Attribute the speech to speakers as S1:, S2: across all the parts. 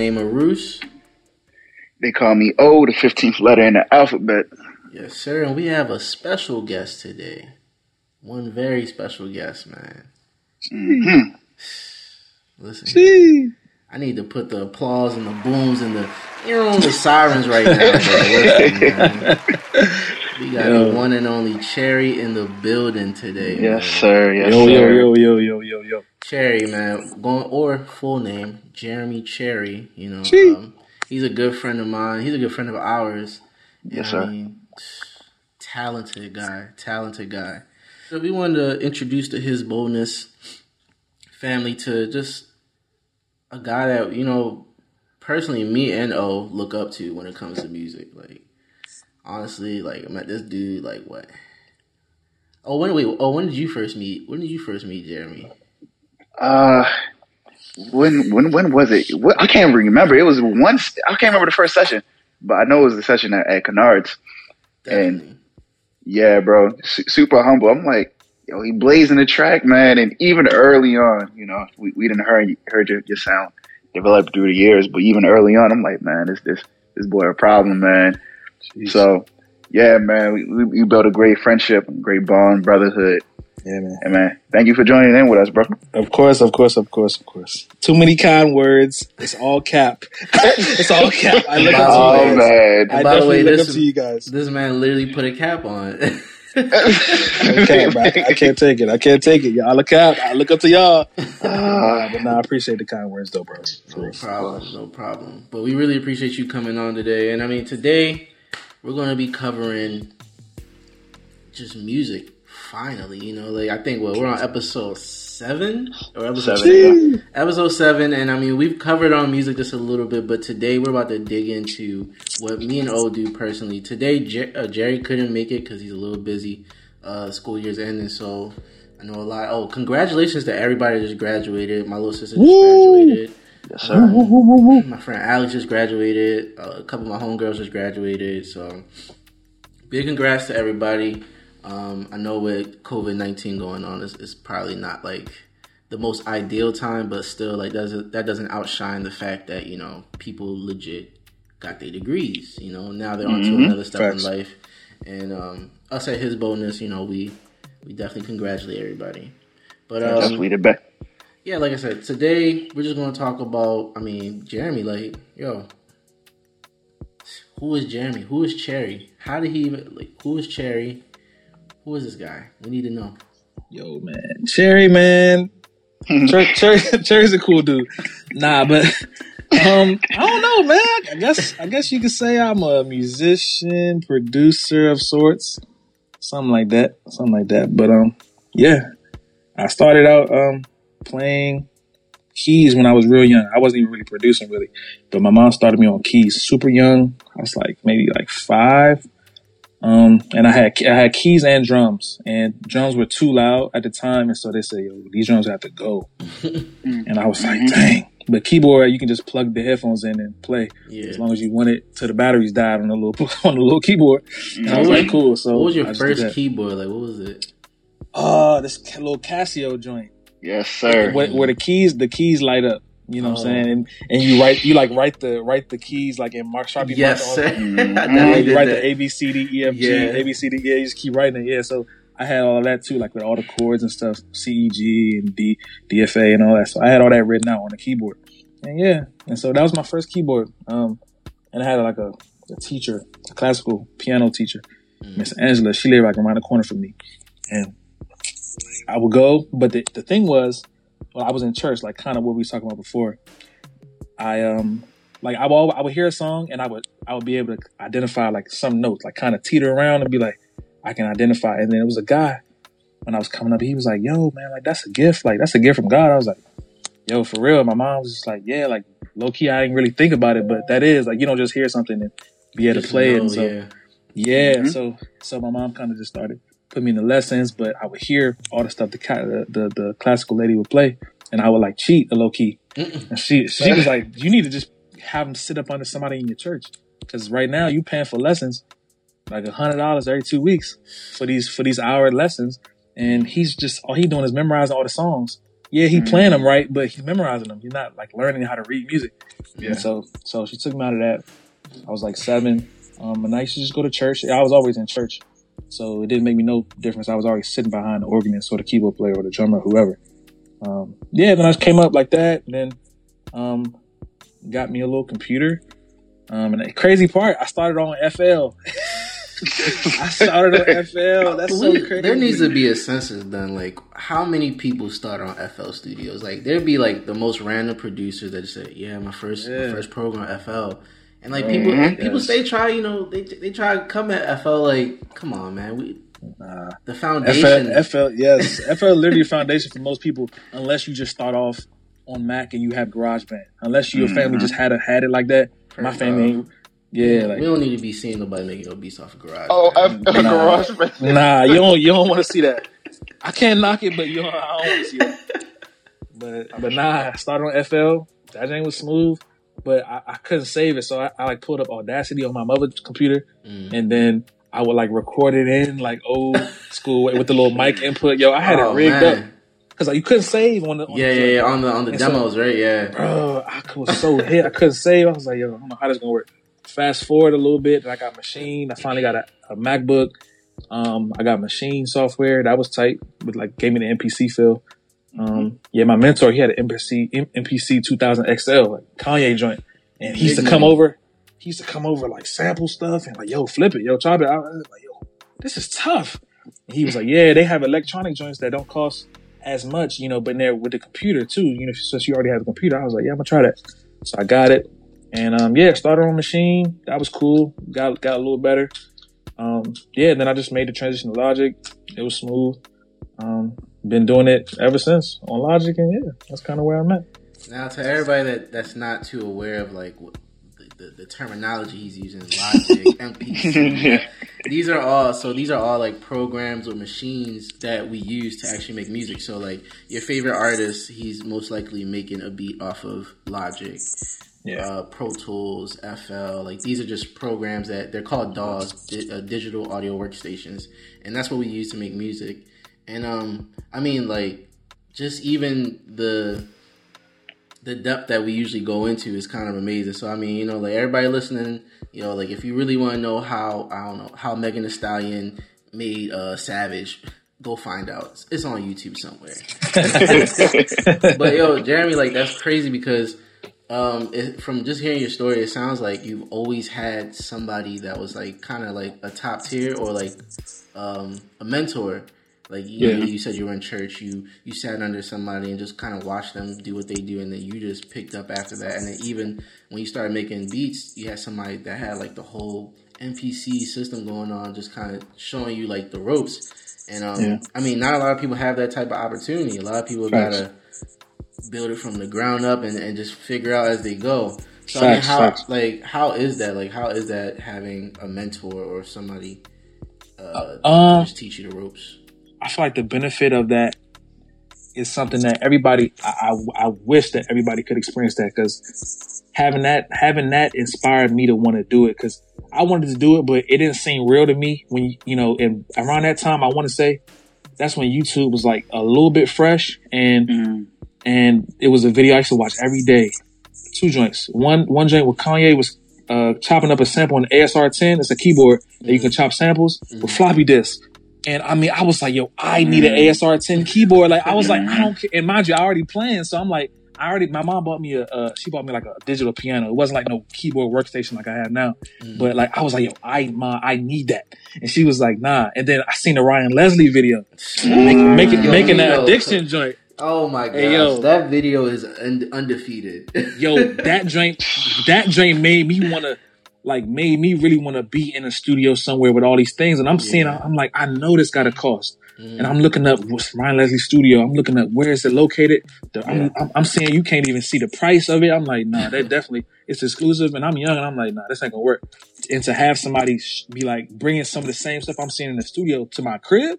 S1: name of Roos.
S2: They call me O, the 15th letter in the alphabet.
S1: Yes, sir. And we have a special guest today. One very special guest, man.
S2: Mm-hmm.
S1: Listen, I need to put the applause and the booms and the you know the sirens right now. Listen, we got yo. the one and only Cherry in the building today.
S2: Yes, man. sir. Yes,
S3: yo,
S2: sir.
S3: yo, yo, yo, yo, yo, yo.
S1: Cherry, man, going or full name Jeremy Cherry. You know, um, he's a good friend of mine. He's a good friend of ours.
S2: Yes, sir. I mean,
S1: talented guy, talented guy. So we wanted to introduce to his boldness family to just a guy that you know personally me and O look up to when it comes to music. Like honestly, like I met this dude like what? Oh, when wait? Oh, when did you first meet? When did you first meet Jeremy?
S2: Uh, when when when was it? I can't remember. It was once I can't remember the first session, but I know it was the session at, at Kennard's. Definitely. And yeah, bro, super humble. I'm like, yo, he blazing the track, man. And even early on, you know, we, we didn't heard heard your, your sound develop through the years, but even early on, I'm like, man, this this this boy a problem, man. Jeez. So yeah, man, we, we, we built a great friendship, great bond, brotherhood.
S3: Yeah, man.
S2: Hey, man. Thank you for joining in with us, bro.
S3: Of course, of course, of course, of course. Too many kind words. It's all cap. it's all cap. I look up
S2: oh, to you guys. man.
S3: I by the way, look this, up to you guys.
S1: This man literally put a cap on.
S3: okay, I, I can't take it. I can't take it. Y'all look up. I look up to y'all. Uh, but no, I appreciate the kind words, though, bro.
S1: No problem. No problem. But we really appreciate you coming on today. And I mean, today we're going to be covering just music finally, you know, like I think well, we're on episode seven or episode seven, episode seven, and I mean we've covered on music just a little bit, but today we're about to dig into what me and O do personally. Today, Jer- uh, Jerry couldn't make it because he's a little busy. Uh, school year's ending, so I know a lot. Oh, congratulations to everybody that just graduated. My little sister just Woo! graduated.
S2: Yes, sir.
S1: my friend Alex just graduated. Uh, a couple of my homegirls just graduated. So, big congrats to everybody. Um, I know with COVID nineteen going on, it's, it's, probably not like the most ideal time, but still, like doesn't that doesn't outshine the fact that you know people legit got their degrees. You know, now they're on to mm-hmm. another step Facts. in life, and um, us at his bonus, you know, we we definitely congratulate everybody. But um,
S2: definitely the best.
S1: Yeah, like I said, today we're just gonna talk about. I mean, Jeremy, like, yo, who is Jeremy? Who is Cherry? How did he even like? Who is Cherry? Who is this guy? We need to know.
S3: Yo, man, Cherry, man. Cherry, Cherry, Cherry's a cool dude. Nah, but um, I don't know, man. I guess I guess you could say I'm a musician, producer of sorts, something like that, something like that. But um, yeah, I started out um playing keys when I was real young. I wasn't even really producing really, but my mom started me on keys super young. I was like maybe like five, um, and I had I had keys and drums, and drums were too loud at the time, and so they said, "Yo, these drums have to go." and I was like, "Dang!" But keyboard, you can just plug the headphones in and play yeah. as long as you want it till the batteries died on the little on the little keyboard. And I was like, "Cool." So,
S1: what was your first keyboard? Like, what was it?
S3: Uh, this little Casio joint.
S2: Yes, sir.
S3: Where, where the keys the keys light up. You know what I'm saying? And and you write you like write the write the keys like in Mark Sharpie.
S1: Yes,
S3: sir.
S1: Mm-hmm.
S3: you write that. the A B C D E F G yeah. A B C D. Yeah, you just keep writing it. Yeah, so I had all of that too, like with all the chords and stuff, C E G and D D F A and all that. So I had all that written out on the keyboard. And yeah, and so that was my first keyboard. Um, and I had like a, a teacher, a classical piano teacher, mm. Miss Angela. She lived like around the corner from me, and I would go. But the the thing was well, I was in church, like kind of what we was talking about before. I um like I would I would hear a song and I would I would be able to identify like some notes, like kind of teeter around and be like, I can identify. And then it was a guy when I was coming up, he was like, Yo, man, like that's a gift, like that's a gift from God. I was like, Yo, for real. My mom was just like, Yeah, like low key, I didn't really think about it, but that is like you don't just hear something and be able to play know, it. And so yeah, yeah mm-hmm. so so my mom kind of just started put me in the lessons, but I would hear all the stuff the the, the, the classical lady would play, and I would like cheat a low key. And she she was like, "You need to just have them sit up under somebody in your church, because right now you paying for lessons like a hundred dollars every two weeks for these for these hour lessons, and he's just all he doing is memorizing all the songs, yeah, he mm-hmm. playing them right, but he's memorizing them. He's not like learning how to read music. Yeah. so, so she took me out of that. I was like seven. Um, and I used to just go to church. I was always in church. So it didn't make me no difference. I was already sitting behind the organist or the keyboard player or the drummer, or whoever. Um, yeah, then I just came up like that. And then, um, got me a little computer. Um, and the crazy part, I started on FL. I started on FL. That's so crazy.
S1: There needs to be a census done. Like, how many people start on FL Studios? Like, there'd be like the most random producers that say, "Yeah, my first, yeah. my first program FL." And like people, mm-hmm. people say try, you know, they they try to come at FL. Like, come on, man, we Nah. The foundation.
S3: FL, FL yes. FL literally a foundation for most people, unless you just start off on Mac and you have GarageBand. Unless your mm-hmm. family just had a, had it like that. Perfect. My family ain't. Yeah, like
S1: we don't need to be seeing nobody making no beats off of Garage.
S2: Oh, F- nah,
S3: Garage. Nah, you don't you don't want to see that. I can't knock it, but you don't, I don't want to see that. But but nah, I started on FL. That thing was smooth, but I, I couldn't save it, so I, I, like pulled up Audacity on my mother's computer, mm. and then I would like record it in like old school with the little mic input. Yo, I had oh, it rigged man. up because like you couldn't save on the
S1: on yeah the, yeah yeah on the on the demos so, right? Yeah.
S3: Bro I was so hit. I couldn't save. I was like yo I don't know how this gonna work. Fast forward a little bit I got machine I finally got a, a MacBook. Um I got machine software that was tight with like gave me the MPC feel um yeah my mentor he had an MPC MPC 2000 XL like Kanye joint and he used to come over he used to come over like sample stuff and like yo flip it yo chop it I was like yo this is tough and he was like yeah they have electronic joints that don't cost as much, you know, but they're with the computer too, you know, since you already have a computer, I was like, yeah, I'm gonna try that. So I got it. And um, yeah, started on machine. That was cool. Got got a little better. Um, yeah, then I just made the transition to Logic. It was smooth. Um, been doing it ever since on Logic, and yeah, that's kind of where I'm at.
S1: Now, to everybody that that's not too aware of like what the, the terminology he's using, Logic, MPC. These are all so these are all like programs or machines that we use to actually make music. So like your favorite artist, he's most likely making a beat off of Logic. Yeah. Uh, Pro Tools, FL, like these are just programs that they're called DAWs, di- uh, digital audio workstations, and that's what we use to make music. And um, I mean, like, just even the the depth that we usually go into is kind of amazing. So I mean, you know, like everybody listening, you know, like if you really want to know how I don't know how Megan Thee Stallion made uh, Savage, go find out. It's on YouTube somewhere. but yo, Jeremy, like that's crazy because um, it, from just hearing your story, it sounds like you've always had somebody that was like kind of like a top tier or like um, a mentor like you, yeah. you said you were in church, you you sat under somebody and just kind of watched them do what they do, and then you just picked up after that. And then even when you started making beats, you had somebody that had like the whole MPC system going on, just kind of showing you like the ropes. And um, yeah. I mean, not a lot of people have that type of opportunity. A lot of people Facts. gotta build it from the ground up and, and just figure out as they go. So Facts, I mean, how like how is that? Like how is that having a mentor or somebody uh, uh, just teach you the ropes?
S3: I feel like the benefit of that is something that everybody, I, I, I wish that everybody could experience that because having that, having that inspired me to want to do it because I wanted to do it, but it didn't seem real to me when, you know, and around that time, I want to say that's when YouTube was like a little bit fresh and, mm. and it was a video I used to watch every day. Two joints. One, one joint with Kanye was uh, chopping up a sample on ASR 10. It's a keyboard that you can chop samples mm-hmm. with floppy disk. And I mean, I was like, yo, I need an mm. ASR 10 keyboard. Like, I was like, I don't care. And mind you, I already playing. So I'm like, I already, my mom bought me a, uh, she bought me like a digital piano. It wasn't like no keyboard workstation like I have now. Mm. But like, I was like, yo, I, ma, I need that. And she was like, nah. And then I seen the Ryan Leslie video, mm. making, yo, making that addiction joint.
S1: Oh my god, hey, yo, that video is un- undefeated.
S3: yo, that joint, that joint made me want to like made me really want to be in a studio somewhere with all these things. And I'm yeah. seeing, I'm like, I know this got a cost. Mm. And I'm looking up what's Ryan Leslie studio. I'm looking up where is it located. The, yeah. I'm, I'm, I'm, saying you can't even see the price of it. I'm like, nah, that definitely it's exclusive. And I'm young and I'm like, nah, this ain't gonna work. And to have somebody be like bringing some of the same stuff I'm seeing in the studio to my crib,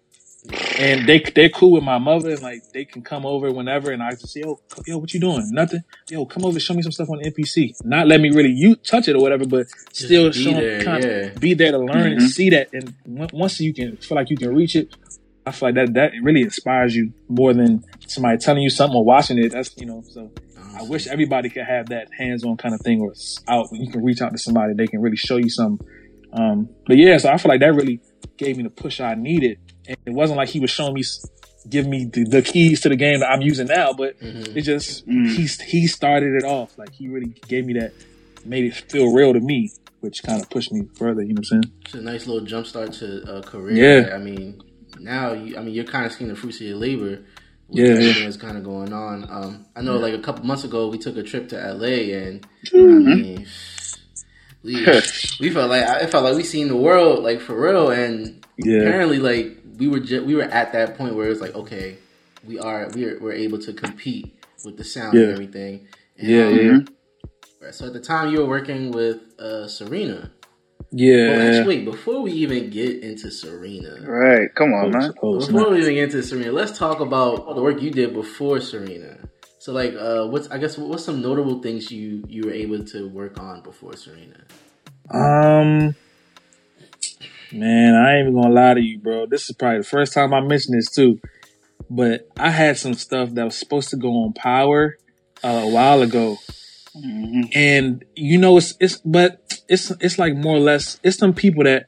S3: and they they're cool with my mother and like they can come over whenever and I just say yo yo what you doing nothing yo come over show me some stuff on the MPC not let me really you touch it or whatever but just still show there, kind yeah. be there to learn mm-hmm. and see that and once you can feel like you can reach it I feel like that that really inspires you more than somebody telling you something or watching it. That's you know. So I wish everybody could have that hands-on kind of thing, or out you can reach out to somebody they can really show you something. Um, but yeah, so I feel like that really gave me the push I needed, and it wasn't like he was showing me give me the, the, keys to the game that I'm using now, but mm-hmm. it just mm. he he started it off like he really gave me that, made it feel real to me, which kind of pushed me further. You know what I'm saying?
S1: It's a nice little jump start to a career. Yeah, I mean now you, I mean you're kind of seeing the fruits of your labor. yeah, everything that's kind of going on. Um, I know, yeah. like a couple months ago, we took a trip to LA, and mm-hmm. I mean, we we felt like I felt like we seen the world like for real, and yeah. apparently, like we were ju- we were at that point where it's like, okay, we are we are we're able to compete with the sound yeah. and everything. And,
S3: yeah, um,
S1: yeah. So at the time, you were working with uh, Serena.
S3: Yeah.
S1: Well, actually, wait, before we even get into Serena,
S2: right? Come on, man.
S1: before we even get into Serena, let's talk about the work you did before Serena. So, like, uh, what's I guess what's some notable things you you were able to work on before Serena?
S3: Um, Man, I ain't even gonna lie to you, bro. This is probably the first time I mentioned this too. But I had some stuff that was supposed to go on Power uh, a while ago, mm-hmm. and you know it's it's but it's it's like more or less it's some people that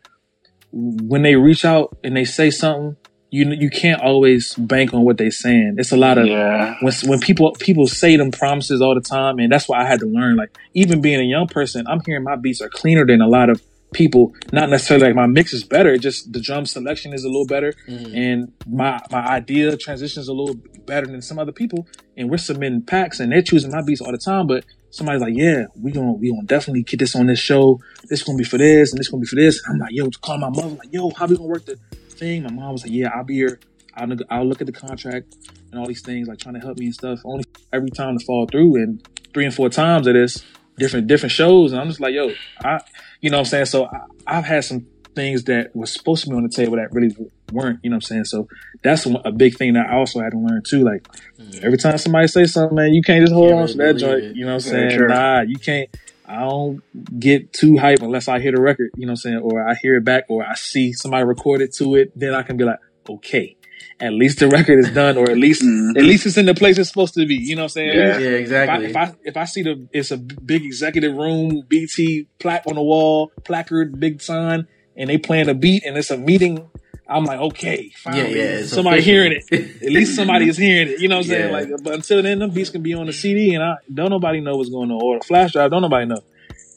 S3: when they reach out and they say something, you you can't always bank on what they're saying. It's a lot of yeah. when when people people say them promises all the time, and that's why I had to learn. Like even being a young person, I'm hearing my beats are cleaner than a lot of people. Not necessarily like my mix is better, just the drum selection is a little better, mm. and my my idea transitions a little better than some other people. And we're submitting packs, and they're choosing my beats all the time. But somebody's like, "Yeah, we gonna we gonna definitely get this on this show. This gonna be for this, and this gonna be for this." And I'm like, "Yo," call my mother like, "Yo, how we gonna work the thing?" My mom was like, "Yeah, I'll be here. I'll, I'll look at the contract and all these things, like trying to help me and stuff." Only every time to fall through, and three and four times of this different different shows, and I'm just like, "Yo, I." You know what I'm saying? So I, have had some things that were supposed to be on the table that really weren't, you know what I'm saying? So that's a big thing that I also had to learn too. Like mm-hmm. every time somebody say something, man, you can't just hold on to that joint. It. You know what I'm saying? Sure. Nah, you can't. I don't get too hype unless I hear the record, you know what I'm saying? Or I hear it back or I see somebody recorded to it. Then I can be like, okay, at least the record is done, or at least mm-hmm. at least it's in the place it's supposed to be. You know what I'm saying?
S1: Yeah, yeah exactly.
S3: If I, if I, if I see the it's a big executive room, BT plaque on the wall, placard, big sign, and they playing a beat, and it's a meeting. I'm like, okay, finally, yeah, yeah, somebody official. hearing it. At least somebody is hearing it. You know what I'm yeah. saying? Like, but until then, them beats can be on the CD, and I don't nobody know what's going on, or the flash drive, don't nobody know.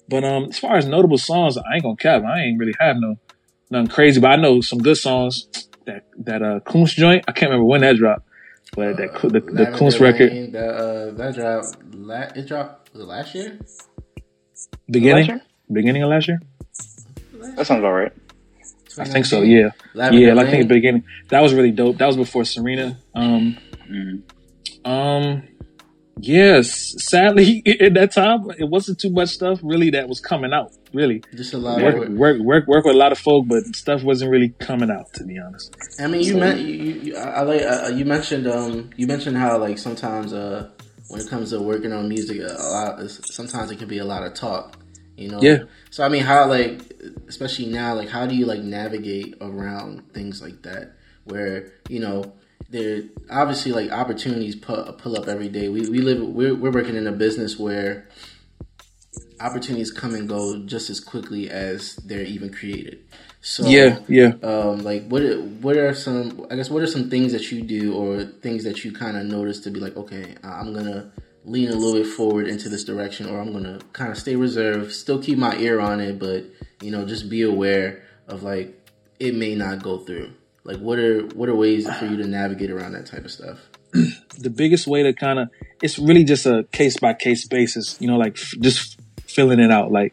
S3: But um, as far as notable songs, I ain't gonna cap. I ain't really have no nothing crazy, but I know some good songs that that uh Kunst joint. I can't remember when that dropped, but that uh, the, the Kunst record.
S1: Rain, that uh, that dropped. La- it dropped was it last year?
S3: Beginning, last year? beginning of last year.
S2: That sounds all right.
S3: I think so. Yeah, yeah. Like, I think beginning. That was really dope. That was before Serena. Um, mm-hmm. um, yes. Sadly, at that time, it wasn't too much stuff really that was coming out really.
S1: Just a lot
S3: work, of work, work, work with a lot of folk, but stuff wasn't really coming out. To be honest.
S1: I mean, you so, meant you, you, I, like uh, you mentioned um you mentioned how like sometimes uh when it comes to working on music a lot sometimes it can be a lot of talk. You know.
S3: Yeah.
S1: So I mean, how like especially now like how do you like navigate around things like that where you know there obviously like opportunities pull, pull up every day. We we live we're we're working in a business where opportunities come and go just as quickly as they're even created. So
S3: yeah, yeah.
S1: Um, like what what are some I guess what are some things that you do or things that you kind of notice to be like okay I'm gonna lean a little bit forward into this direction or I'm gonna kind of stay reserved, still keep my ear on it, but you know just be aware of like it may not go through. Like what are what are ways for you to navigate around that type of stuff?
S3: the biggest way to kind of it's really just a case by case basis. You know, like f- just filling it out. Like,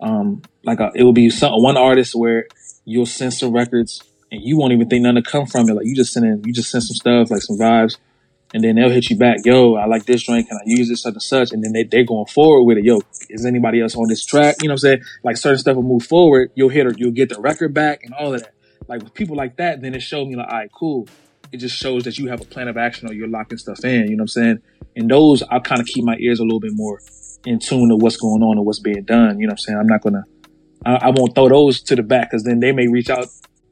S3: um, like a, it will be some, one artist where you'll send some records and you won't even think none to come from it. Like you just send in, you just send some stuff, like some vibes, and then they'll hit you back. Yo, I like this joint. Can I use this, Such and such. And then they, they're going forward with it. Yo, is anybody else on this track? You know what I'm saying? Like certain stuff will move forward. You'll hit or you'll get the record back and all of that. Like with people like that, then it showed me like, all right, cool. It just shows that you have a plan of action or you're locking stuff in. You know what I'm saying? And those, I'll kind of keep my ears a little bit more in tune to what's going on and what's being done. You know what I'm saying? I'm not gonna, I, I won't throw those to the back because then they may reach out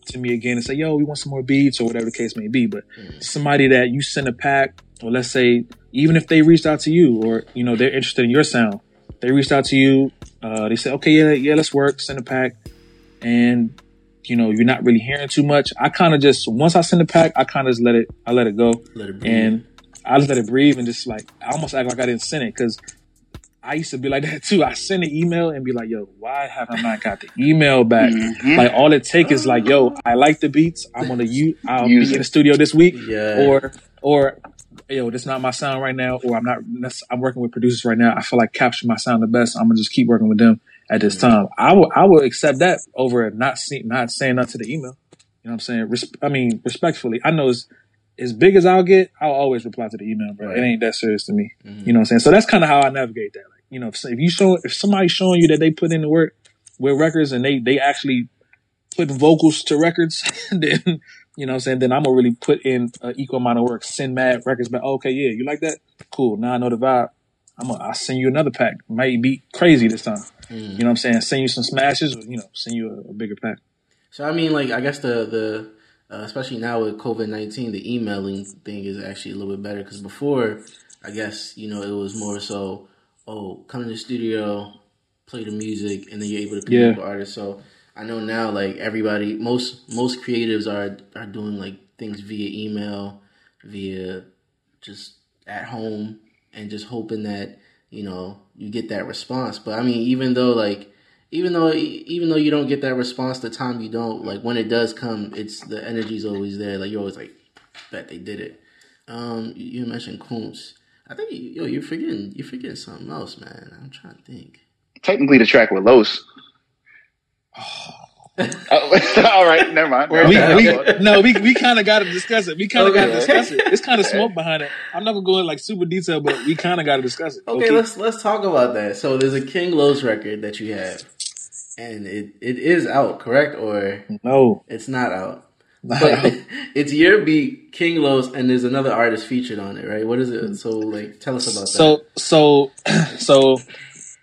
S3: to me again and say, "Yo, we want some more beats" or whatever the case may be. But mm. somebody that you send a pack or let's say even if they reached out to you, or you know they're interested in your sound, they reached out to you. Uh, they said, okay, yeah, yeah, let's work, send a pack, and you know you're not really hearing too much. I kind of just once I send a pack, I kind of just let it, I let it go,
S1: let it
S3: and I just let it breathe and just like I almost act like I didn't send it because I used to be like that too. I send an email and be like, yo, why have I not got the email back? Mm-hmm. Like all it take is like, yo, I like the beats. I'm gonna use I'll use be it. in the studio this week.
S1: Yeah.
S3: Or or yo, this not my sound right now, or I'm not I'm working with producers right now. I feel like capture my sound the best. I'm gonna just keep working with them at this mm-hmm. time. I will I will accept that over not see, not saying nothing to the email. You know what I'm saying? Res- I mean, respectfully, I know it's as big as I'll get, I'll always reply to the email, bro. Right. It ain't that serious to me. Mm-hmm. You know what I'm saying? So that's kind of how I navigate that. Like, you know, if, if you show, if somebody's showing you that they put in the work with records and they, they actually put vocals to records, then, you know what I'm saying? Then I'm gonna really put in an equal amount of work, send mad records back. Oh, okay, yeah, you like that? Cool. Now I know the vibe. I'm gonna, I'll send you another pack. Might be crazy this time. Mm-hmm. You know what I'm saying? Send you some smashes, or, you know, send you a, a bigger pack.
S1: So I mean, like, I guess the the uh, especially now with COVID nineteen, the emailing thing is actually a little bit better because before, I guess you know it was more so, oh, come to the studio, play the music, and then you're able to connect yeah. with artists. So I know now, like everybody, most most creatives are are doing like things via email, via just at home, and just hoping that you know you get that response. But I mean, even though like even though even though you don't get that response the time you don't like when it does come it's the energy's always there. Like you're always like bet they did it. Um you mentioned Kunst I think yo you're forgetting you're forgetting something else man. I'm trying to think.
S2: Technically the track with Los. Oh, Oh, all right, never mind.
S3: we, we, no, we we kind of got to discuss it. We kind of okay. got to discuss it. It's kind of smoke behind it. I'm not gonna go in like super detail, but we kind of got to discuss it.
S1: Okay, okay, let's let's talk about that. So there's a King Los record that you have and it, it is out, correct? Or
S3: no,
S1: it's not out. But it's your beat, King Los, and there's another artist featured on it, right? What is it? So, like, tell us about
S3: that. So, so, so,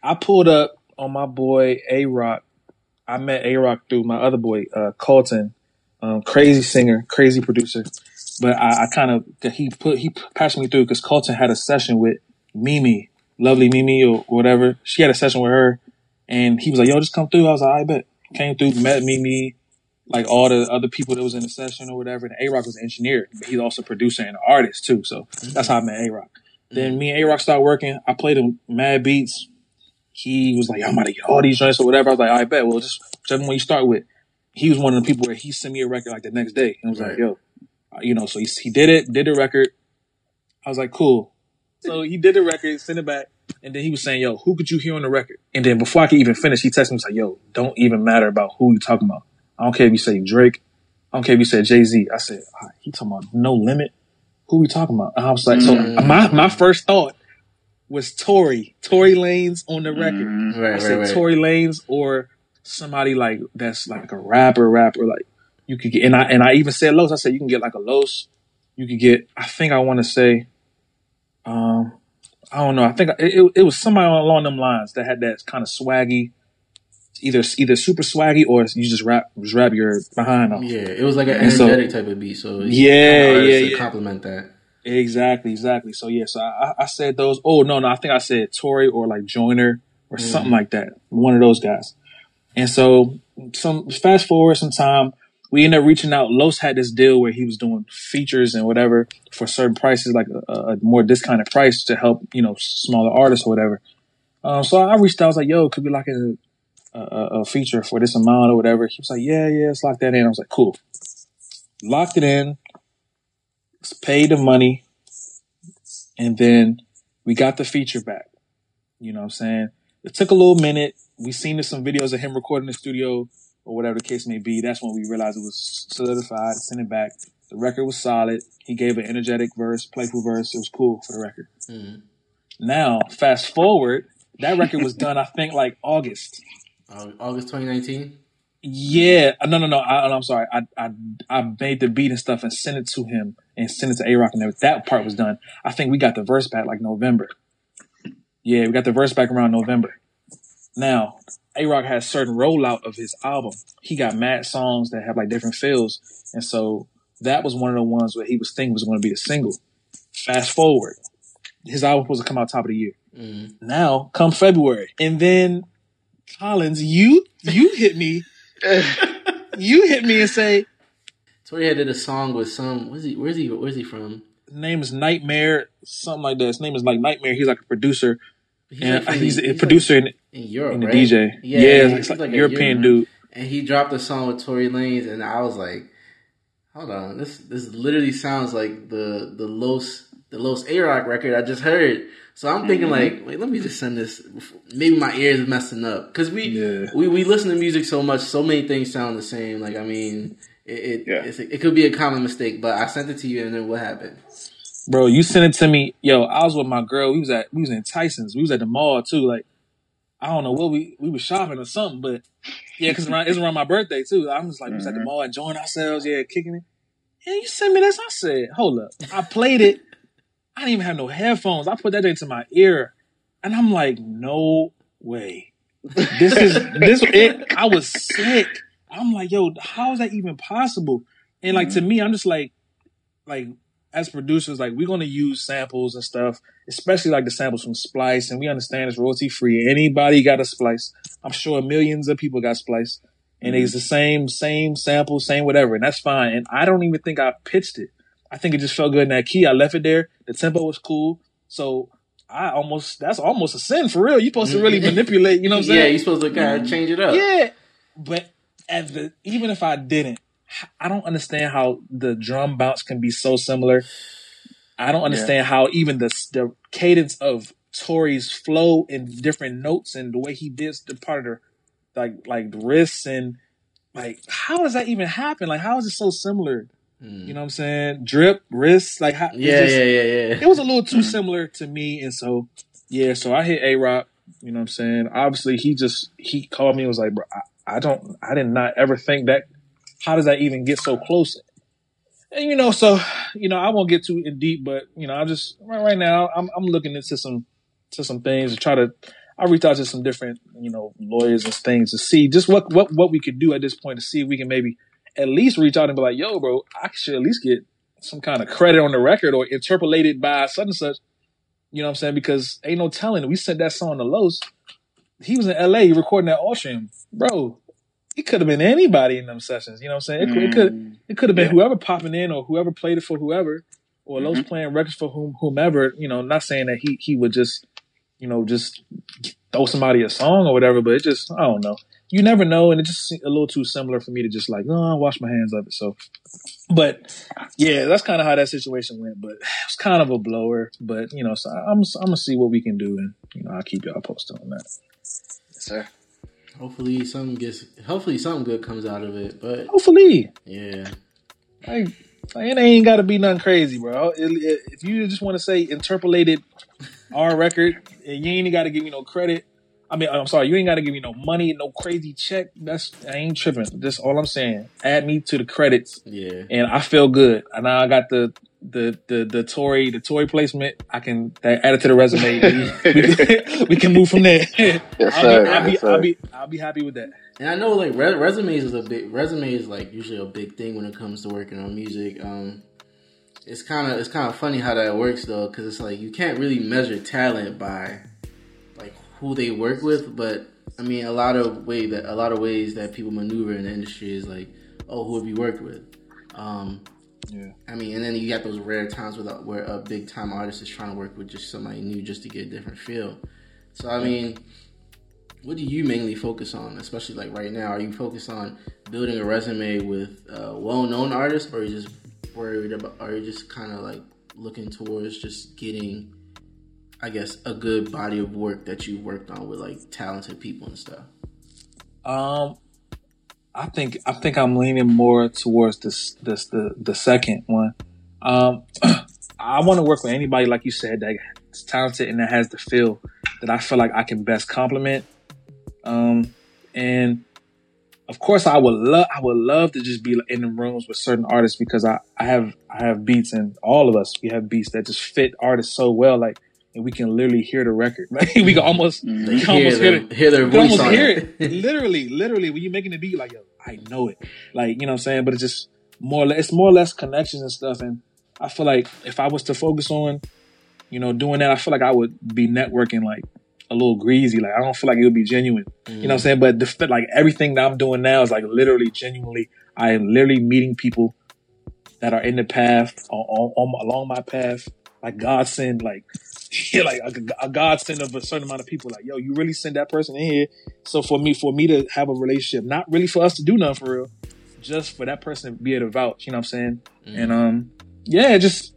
S3: I pulled up on my boy A Rock. I met A Rock through my other boy, uh, Colton, um, crazy singer, crazy producer. But I, I kind of he put he passed me through because Colton had a session with Mimi, lovely Mimi or whatever. She had a session with her and he was like, yo, just come through. I was like, I bet. Came through, met me, me, like all the other people that was in the session or whatever. And A Rock was an engineer, but he's also a producer and an artist too. So mm-hmm. that's how I met A Rock. Mm-hmm. Then me and A Rock started working. I played him mad beats. He was like, I'm about to get all these joints or whatever. I was like, I bet. Well, just whichever one you start with. He was one of the people where he sent me a record like the next day. And I was right. like, yo, uh, you know, so he, he did it, did the record. I was like, cool. So he did the record, sent it back. And then he was saying, yo, who could you hear on the record? And then before I could even finish, he texted me, was like, yo, don't even matter about who you talking about. I don't care if you say Drake. I don't care if you said Jay Z. I said, ah, he talking about no limit. Who we talking about? And I was like, mm. so my, my first thought was Tory, Tory Lanez on the record. Mm. Right, I said right, right. Tory Lanez or somebody like, that's like a rapper, rapper, like you could get, and I, and I even said Los, I said, you can get like a Los. You could get, I think I want to say, um, I don't know. I think it, it, it was somebody along them lines that had that kind of swaggy, either either super swaggy or you just rap just rap your behind
S1: off. Yeah, it was like an energetic so, type of beat. So
S3: yeah, yeah, yeah.
S1: Compliment that.
S3: Exactly, exactly. So yeah, so I, I said those. Oh no, no, I think I said Tory or like Joyner or mm. something like that. One of those guys. And so some fast forward some time, we ended up reaching out. Los had this deal where he was doing features and whatever for certain prices, like a, a more discounted price to help, you know, smaller artists or whatever. Um, so I reached out. I was like, yo, could be like a, a, a, feature for this amount or whatever. He was like, yeah, yeah, let's lock that in. I was like, cool. Locked it in, paid the money, and then we got the feature back. You know what I'm saying? It took a little minute. We seen some videos of him recording the studio or whatever the case may be. That's when we realized it was solidified, sent it back. The record was solid. He gave an energetic verse, playful verse. It was cool for the record. Mm-hmm. Now, fast forward, that record was done, I think, like August.
S1: Uh, August 2019?
S3: Yeah. No, no, no. I, am sorry. I, I, I made the beat and stuff and sent it to him and sent it to A Rock and. That part was done. I think we got the verse back like November. Yeah, we got the verse back around November. Now, A Rock has certain rollout of his album. He got mad songs that have like different feels, and so that was one of the ones where he was thinking was going to be a single. Fast forward, his album was supposed to come out top of the year. Mm. Now, come February, and then Collins, you you hit me, you hit me and say,
S1: Tory had did a song with some. Where's he? Where's he? Where's he from?
S3: His name is Nightmare, something like that. His name is like Nightmare. He's like a producer. He's, and, like he's, he's a producer like in, in Europe, and a right? DJ. Yeah, yeah he's, like, like a European dude.
S1: And he dropped a song with Tory Lanez, and I was like, "Hold on, this this literally sounds like the the Los the Los A Rock record I just heard." So I'm thinking mm-hmm. like, wait, let me just send this. Maybe my ears are messing up because we yeah. we we listen to music so much, so many things sound the same. Like I mean, it it, yeah. it could be a common mistake, but I sent it to you, and then what happened?
S3: Bro, you sent it to me. Yo, I was with my girl. We was at we was in Tyson's. We was at the mall too. Like I don't know what we we was shopping or something, but yeah, because it's around my birthday too. I'm just like mm-hmm. we was at the mm-hmm. mall enjoying ourselves, yeah, kicking it. And you sent me this. I said, hold up. I played it. I didn't even have no headphones. I put that into my ear, and I'm like, no way. This is this. It, I was sick. I'm like, yo, how is that even possible? And like mm-hmm. to me, I'm just like, like as producers, like we're gonna use samples and stuff, especially like the samples from Splice, and we understand it's royalty free. Anybody got a Splice? I'm sure millions of people got Splice, and mm-hmm. it's the same, same sample, same whatever, and that's fine. And I don't even think I pitched it. I think it just felt good in that key. I left it there. The tempo was cool, so I almost that's almost a sin for real. You're supposed to really mm-hmm. manipulate. You know what I'm saying?
S1: Yeah, you're supposed to kind of change it up.
S3: Yeah, but even if I didn't, I don't understand how the drum bounce can be so similar. I don't understand yeah. how even the the cadence of Tory's flow in different notes and the way he did the part of the like like the wrists and like how does that even happen? Like how is it so similar? Mm. You know what I'm saying? Drip, wrists, like how,
S1: yeah, just, yeah, yeah, yeah.
S3: It was a little too similar to me, and so yeah, so I hit A Rock. You know what I'm saying? Obviously, he just he called me and was like, bro, I, I don't, I did not ever think that. How does that even get so close? And you know, so you know, I won't get too in deep, but you know, I'm just right, right now, I'm I'm looking into some to some things to try to. I reached out to some different, you know, lawyers and things to see just what what what we could do at this point to see if we can maybe at least reach out and be like, "Yo, bro, I should at least get some kind of credit on the record or interpolated by such and such." You know what I'm saying? Because ain't no telling. We sent that song to Los. He was in L.A. recording that Ocean, bro it could have been anybody in them sessions. You know what I'm saying? It, mm. it could it could have been yeah. whoever popping in or whoever played it for whoever or mm-hmm. those playing records for whom, whomever. You know, not saying that he he would just you know just throw somebody a song or whatever, but it just I don't know. You never know, and it just a little too similar for me to just like, oh, I wash my hands of it. So, but yeah, that's kind of how that situation went. But it's kind of a blower. But you know, so I'm I'm gonna see what we can do, and you know, I'll keep y'all posted on that.
S2: Yes, sir.
S1: Hopefully something gets. Hopefully something good comes out of it. But
S3: hopefully,
S1: yeah.
S3: Like, it ain't got to be nothing crazy, bro. It, it, if you just want to say interpolated our record, and you ain't got to give me no credit. I mean, I'm sorry, you ain't got to give me no money, no crazy check. That's I ain't tripping. That's all I'm saying. Add me to the credits.
S1: Yeah.
S3: And I feel good. And now I got the the the the Tory the Tory placement, I can add it to the resume. we, we, can, we, can, move from there.
S2: Yes, sir.
S3: I'll, be, I'll, be, I'll, be, I'll be happy with that.
S1: And I know like re- resumes is a big resume is like usually a big thing when it comes to working on music. Um, it's kind of it's kind of funny how that works though, because it's like you can't really measure talent by like who they work with, but I mean a lot of way that a lot of ways that people maneuver in the industry is like, oh, who have you worked with? Um,
S3: yeah. I
S1: mean, and then you got those rare times where, where a big time artist is trying to work with just somebody new just to get a different feel. So, I mean, what do you mainly focus on, especially like right now? Are you focused on building a resume with uh, well known artists, or are you just worried about, are you just kind of like looking towards just getting, I guess, a good body of work that you worked on with like talented people and stuff?
S3: Um, I think I think I'm leaning more towards this this the the second one. Um, I want to work with anybody like you said that's talented and that has the feel that I feel like I can best complement. Um, and of course, I would love I would love to just be in the rooms with certain artists because I I have I have beats and all of us we have beats that just fit artists so well. Like and we can literally hear the record. Like we can almost, mm, we can almost
S1: hear,
S3: hear,
S1: hear their voice
S3: almost hear it. it. literally, literally, when you're making the beat, like yo, I know it. Like you know what I'm saying. But it's just more. It's more or less connections and stuff. And I feel like if I was to focus on, you know, doing that, I feel like I would be networking like a little greasy. Like I don't feel like it would be genuine. Mm. You know what I'm saying? But the, like everything that I'm doing now is like literally genuinely. I am literally meeting people that are in the path on, on, along my path. Like God send like yeah, like a, a God send of a certain amount of people. Like yo, you really send that person in here. So for me, for me to have a relationship, not really for us to do nothing for real, just for that person to be able to vouch. You know what I'm saying? Mm. And um, yeah, just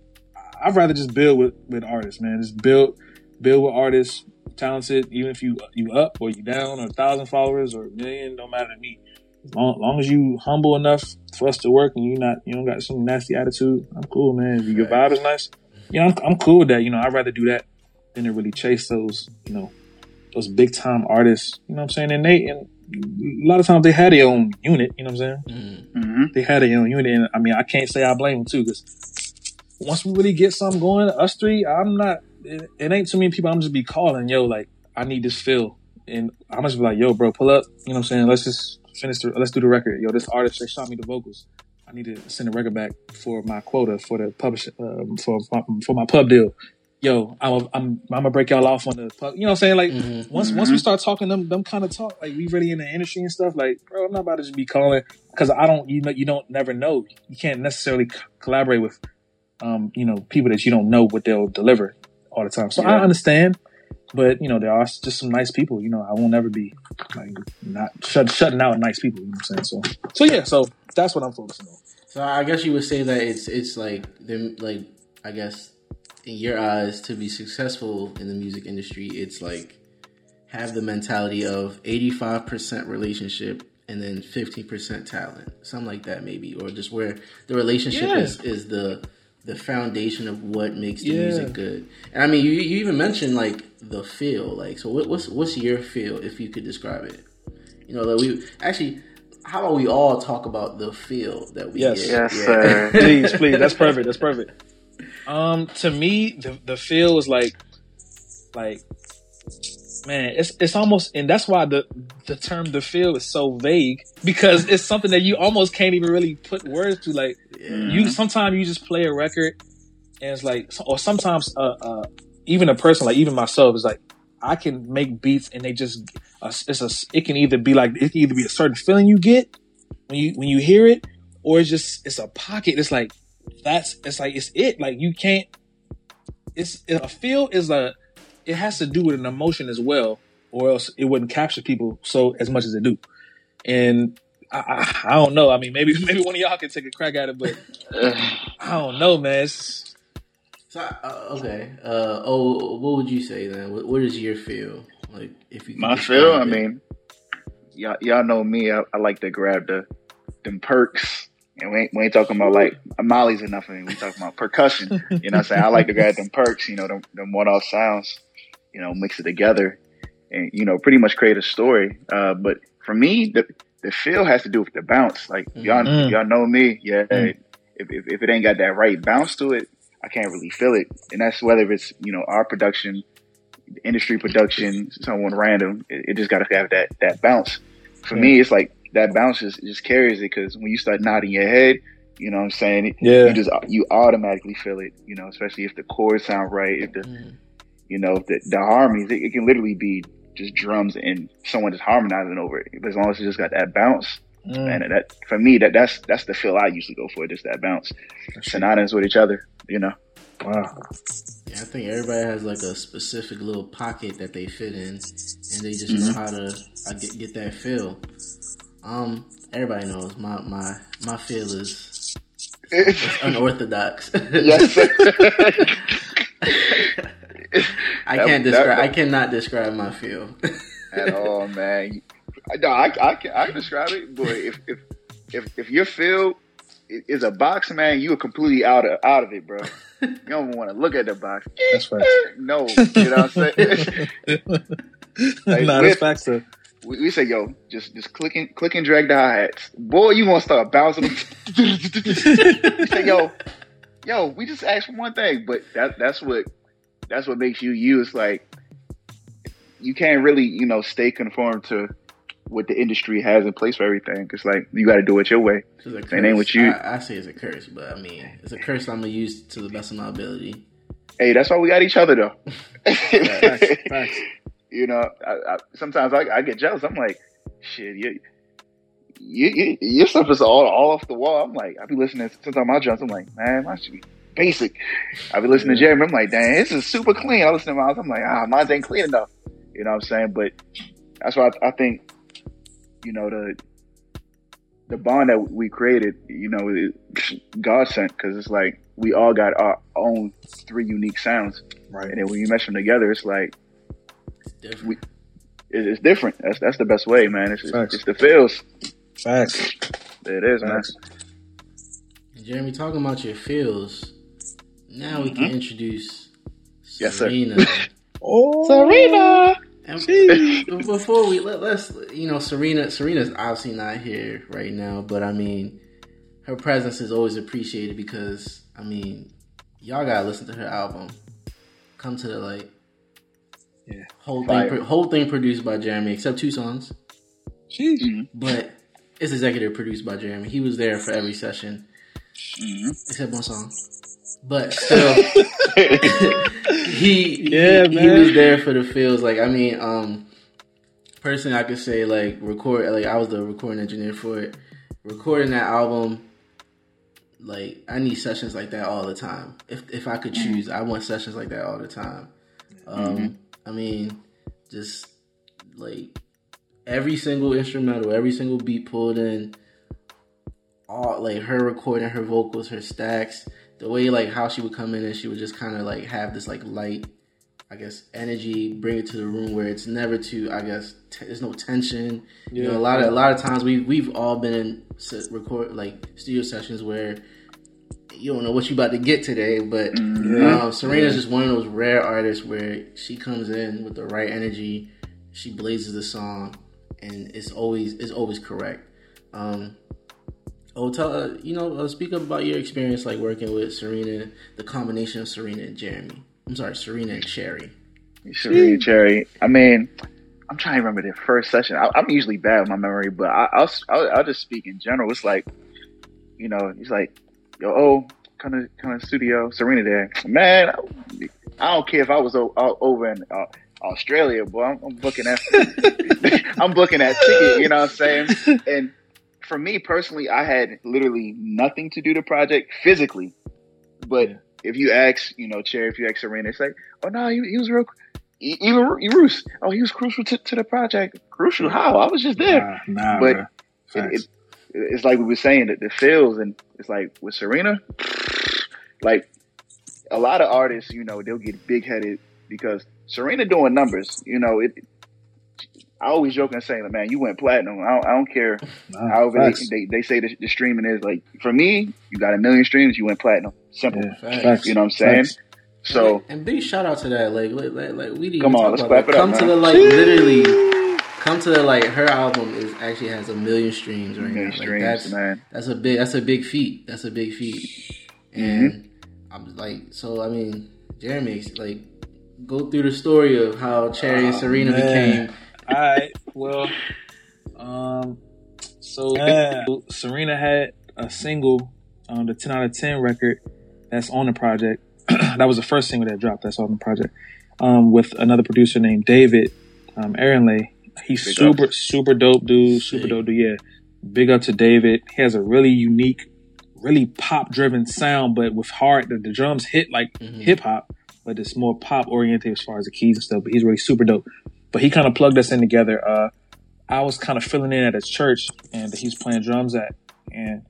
S3: I'd rather just build with with artists, man. Just build build with artists, talented. Even if you you up or you down or a thousand followers or a million, don't matter to me. As long, long, as you humble enough for us to work and you not you don't got some nasty attitude, I'm cool, man. If your vibe is nice, you know, I'm, I'm cool with that. You know, I'd rather do that than to really chase those, you know, those big time artists. You know what I'm saying? And they and a lot of times they had their own unit. You know what I'm saying? Mm-hmm. They had their own unit, and I mean, I can't say I blame them too because once we really get something going, us three, I'm not. It, it, ain't too many people. I'm just be calling, yo, like I need this fill, and I'm just be like, yo, bro, pull up. You know what I'm saying? Let's just finish the. Let's do the record. Yo, this artist they shot me the vocals. I need to send the record back for my quota for the publish um, for for my pub deal. Yo, I'm a, I'm I'm gonna break y'all off on the pub. You know what I'm saying? Like mm-hmm. once mm-hmm. once we start talking them them kind of talk, like we really in the industry and stuff. Like, bro, I'm not about to just be calling because I don't you know you don't never know. You can't necessarily c- collaborate with um, you know, people that you don't know what they'll deliver all the time. So yeah. I understand, but you know, there are just some nice people. You know, I won't ever be like not shut, shutting out nice people. You know what I'm saying? So, so yeah, so that's what I'm focusing on.
S1: So I guess you would say that it's it's like them like I guess in your eyes to be successful in the music industry, it's like have the mentality of 85% relationship and then 15% talent something like that maybe or just where the relationship yeah. is is the the foundation of what makes the yeah. music good. And I mean, you, you even mentioned like the feel. Like, so what, what's what's your feel if you could describe it? You know, like we actually. How about we all talk about the feel that we
S3: yes.
S1: get?
S2: Yes, yeah. sir.
S3: please, please. That's perfect. That's perfect. Um, to me, the the feel is like, like man, it's it's almost, and that's why the the term "the feel" is so vague because it's something that you almost can't even really put words to. Like yeah. you, sometimes you just play a record, and it's like, or sometimes, uh, uh, even a person like even myself is like, I can make beats, and they just, uh, it's a, it can either be like it can either be a certain feeling you get when you when you hear it, or it's just it's a pocket. It's like that's it's like it's it. Like you can't. It's a feel is a it has to do with an emotion as well, or else it wouldn't capture people so as much as it do. And I, I, I don't know. I mean, maybe maybe one of y'all can take a crack at it, but I don't know, man. It's,
S1: so uh, okay. Uh, oh, what would you say then? What, what is your feel like? If you
S2: my feel, I mean, y'all y'all know me. I, I like to grab the them perks. And we ain't, we ain't talking about like Molly's or nothing. We talking about percussion. You know what I'm saying? I like to grab them perks, you know, them, them one off sounds you know, mix it together and, you know, pretty much create a story. Uh, but for me, the, the feel has to do with the bounce. Like y'all, mm. y'all know me. Yeah. Mm. If, if, if, it ain't got that right bounce to it, I can't really feel it. And that's whether it's, you know, our production, industry production, someone random, it, it just got to have that, that bounce. For me, it's like that bounce just, just carries it. Cause when you start nodding your head, you know what I'm saying?
S3: Yeah.
S2: You just, you automatically feel it, you know, especially if the chords sound right, if the, mm you know, the, the harmonies, it, it, can literally be just drums and someone just harmonizing over it. But as long as it just got that bounce, mm. and that for me, that that's that's the feel I usually go for, just that bounce. Synonymous with each other, you know.
S3: Wow.
S1: Yeah, I think everybody has like a specific little pocket that they fit in, and they just mm-hmm. know how to uh, get get that feel. Um, everybody knows my my my feel is unorthodox. yes. I can't describe. That, I cannot describe my feel
S2: at all, man. No, I, I, can, I can describe it, but if if if, if your feel is a box, man, you are completely out of out of it, bro. You don't even want to look at the box.
S3: That's right.
S2: No, you know what I'm saying.
S3: like, nah, that's facts though.
S2: We, we, say, yo, just just click and click and drag the hi hats. Boy, you gonna start bouncing them. say, yo, yo, we just asked for one thing, but that that's what that's what makes you you. It's like you can't really, you know, stay conformed to what the industry has in place for everything. It's like you got to do it your way. It ain't what you.
S1: I, I, say it's a curse, but I mean it's a curse I'm gonna use to the best of my ability.
S2: Hey, that's why we got each other though. facts, facts. You know, I, I, sometimes I, get jealous. I'm like, shit, you, you, you, your stuff is all all off the wall. I'm like, I be listening to sometimes my drums. I'm like, man, I should be basic. I be listening to Jeremy. I'm like, dang, this is super clean. I listen to mine. I'm like, ah, mine ain't clean enough. You know what I'm saying? But that's why I, I think, you know, the the bond that we created, you know, God sent because it's like we all got our own three unique sounds,
S3: right?
S2: And then when you mesh them together, it's like it's different. We, it's different. That's that's the best way, man. It's, it's, it's the feels.
S3: Facts.
S2: It is, Facts.
S1: man. Jeremy, talking about your feels. Now we can mm-hmm. introduce
S2: yes,
S1: Serena.
S2: Sir. oh, Serena.
S1: And before we let, us you know, Serena. Serena's obviously not here right now, but I mean, her presence is always appreciated because I mean, y'all gotta listen to her album. Come to the light.
S3: Yeah.
S1: Whole Fire. thing, whole thing produced by Jeremy, except two songs.
S3: Jeez.
S1: But it's executive produced by Jeremy. He was there for every session, mm-hmm. except one song. But still, he yeah, he, he, was there for the feels. Like I mean, um, personally, I could say like record. Like I was the recording engineer for it. Recording that album, like I need sessions like that all the time. If if I could choose, I want sessions like that all the time. Um, mm-hmm. I mean, just like every single instrumental, every single beat pulled in, all like her recording her vocals, her stacks the way like how she would come in and she would just kind of like have this like light I guess energy, bring it to the room where it's never too. I guess t- there's no tension. Yeah. You know, a lot of a lot of times we we've all been in record like studio sessions where you don't know what you're about to get today. But mm-hmm. um, Serena's yeah. just one of those rare artists where she comes in with the right energy, she blazes the song, and it's always it's always correct. Um, Oh, tell uh, you know, uh, speak up about your experience like working with Serena, the combination of Serena and Jeremy. I'm sorry, Serena and Cherry.
S2: Serena and Cherry. I mean, I'm trying to remember their first session. I, am usually bad with my memory, but I, will I'll, I'll just speak in general. It's like, you know, he's like, yo, oh, kind of kind of studio, Serena there, man. I, I, don't care if I was o- over in. Uh, Australia, boy, I'm, I'm booking that. I'm booking that ticket. You know what I'm saying? And for me personally, I had literally nothing to do the project physically. But yeah. if you ask, you know, Cherry, if you ask Serena, it's like, oh no, he, he was real. Even Roos, oh, he was crucial to, to, the project. Crucial? How? I was just there.
S3: Nah, nah
S2: but it, it, it's like we were saying that the feels, and it's like with Serena, like a lot of artists, you know, they'll get big headed because Serena doing numbers. You know, it I always joke and say, like, man, you went platinum. I don't, I don't care. Nah, However, they, they, they, say the, the, streaming is like for me, you got a million streams, you went platinum. Simple. Yeah, you know what I'm saying? Facts. So
S1: and, and, big shout out to that. Like, like, like, like we didn't
S2: come on, let's clap it up.
S1: Come
S2: up,
S1: to the like, literally. Come to the like. Her album is actually has a million streams right million now. Streams, like that's man. That's a big. That's a big feat. That's a big feat. And mm-hmm. I'm like, so I mean, Jeremy, like, go through the story of how Cherry oh, and Serena man. became
S3: all right. Well, um, so yeah. Serena had a single, um, the 10 out of 10 record that's on the project. that was the first single that dropped that's on the project. Um, with another producer named David, um, Aaron He's Big super, super dope dude, super dope dude. Yeah. Big up to David. He has a really unique, really pop driven sound, but with heart. the, the drums hit like mm-hmm. hip hop, but it's more pop oriented as far as the keys and stuff. But he's really super dope. But he kind of plugged us in together. Uh, I was kind of filling in at his church and he's playing drums at. And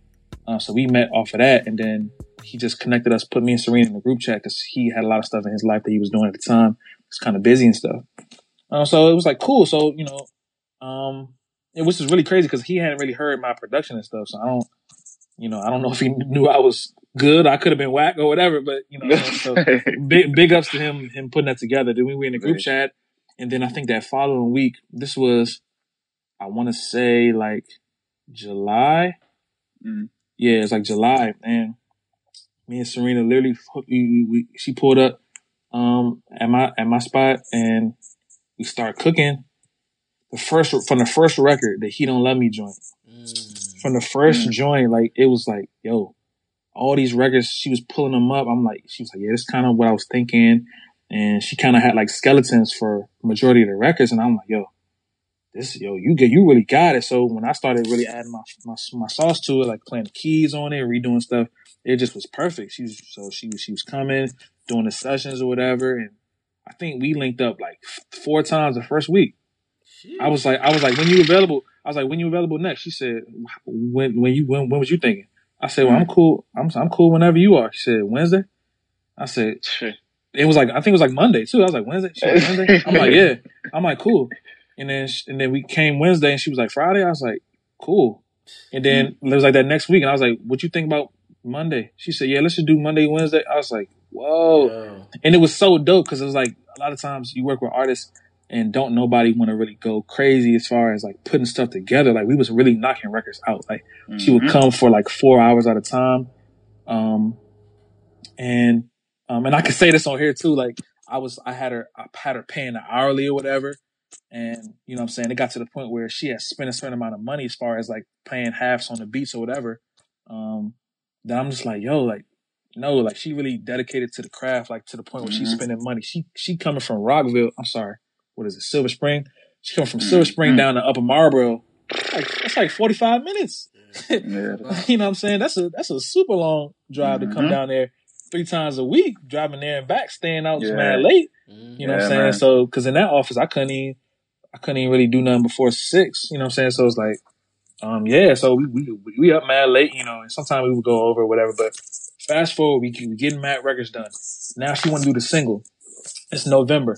S3: uh, so we met off of that. And then he just connected us, put me and Serena in the group chat because he had a lot of stuff in his life that he was doing at the time. He was kind of busy and stuff. Uh, so it was like cool. So, you know, um, it was just really crazy because he hadn't really heard my production and stuff. So I don't, you know, I don't know if he knew I was good. I could have been whack or whatever, but you know, so big, big ups to him, him putting that together. Then we were in the group right. chat and then I think that following week, this was, I want to say like July. Mm. Yeah, it's like July. And me and Serena literally, we, we, she pulled up um, at my at my spot and we start cooking. the first from the first record, the He Don't Love Me joint. Mm. From the first mm. joint, like it was like, yo, all these records, she was pulling them up. I'm like, she was like, yeah, that's kind of what I was thinking. And she kind of had like skeletons for majority of the records. And I'm like, yo, this, yo, you get, you really got it. So when I started really adding my, my, my sauce to it, like playing the keys on it, redoing stuff, it just was perfect. She was, so she was, she was coming, doing the sessions or whatever. And I think we linked up like four times the first week. Jeez. I was like, I was like, when you available? I was like, when you available next? She said, when, when you, when, when was you thinking? I said, well, I'm mm-hmm. cool. I'm, I'm cool whenever you are. She said, Wednesday? I said, sure. It was like, I think it was like Monday too. I was like, Wednesday? She like, Wednesday? I'm like, yeah. I'm like, cool. And then, and then we came Wednesday and she was like, Friday? I was like, cool. And then it was like that next week. And I was like, what you think about Monday? She said, yeah, let's just do Monday, Wednesday. I was like, whoa. And it was so dope because it was like, a lot of times you work with artists and don't nobody want to really go crazy as far as like putting stuff together. Like we was really knocking records out. Like mm-hmm. she would mm-hmm. come for like four hours at a time. Um, and, um, and I could say this on here too. Like I was, I had her, I had her paying an hourly or whatever. And you know what I'm saying? It got to the point where she had spent a certain amount of money as far as like paying halves on the beats or whatever. Um, that I'm just like, yo, like, no, like she really dedicated to the craft, like to the point where she's spending money. She, she coming from Rockville. I'm sorry what is it, Silver Spring? She coming from Silver Spring mm-hmm. down to Upper Marlboro. Like, that's like 45 minutes. Yeah. you know what I'm saying? That's a that's a super long drive to come mm-hmm. down there three times a week, driving there and back, staying out yeah. man late. Mm-hmm. You know yeah, what I'm saying? Man. So, cause in that office, I couldn't even, I couldn't even really do nothing before six. You know what I'm saying? So it's like, um, yeah. So we we, we up mad late, you know, and sometimes we would go over whatever. But fast forward, we we getting mad records done. Now she want to do the single. It's November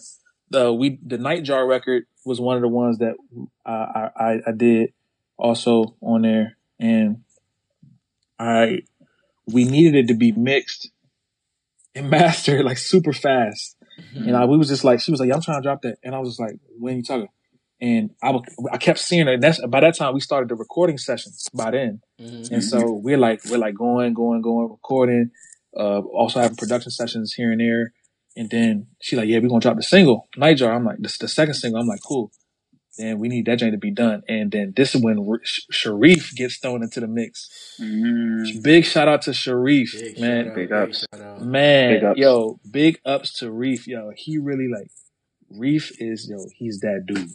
S3: the we the Nightjar record was one of the ones that I, I I did also on there, and I we needed it to be mixed and mastered like super fast. Mm-hmm. And I we was just like she was like, yeah, I'm trying to drop that, and I was just like, when you talking? And I, I kept seeing her. And that's by that time we started the recording sessions by then, mm-hmm. and so we're like we're like going, going, going, recording. Uh, also having production sessions here and there. And then she like, yeah, we're gonna drop the single, Nightjar. I'm like, this the second single. I'm like, cool. Then we need that joint to be done. And then this is when Sharif gets thrown into the mix. Mm. Big shout out to Sharif, big man.
S2: Big ups,
S3: man. Big ups. Yo, big ups to Reef. Yo, he really like Reef is yo. He's that dude.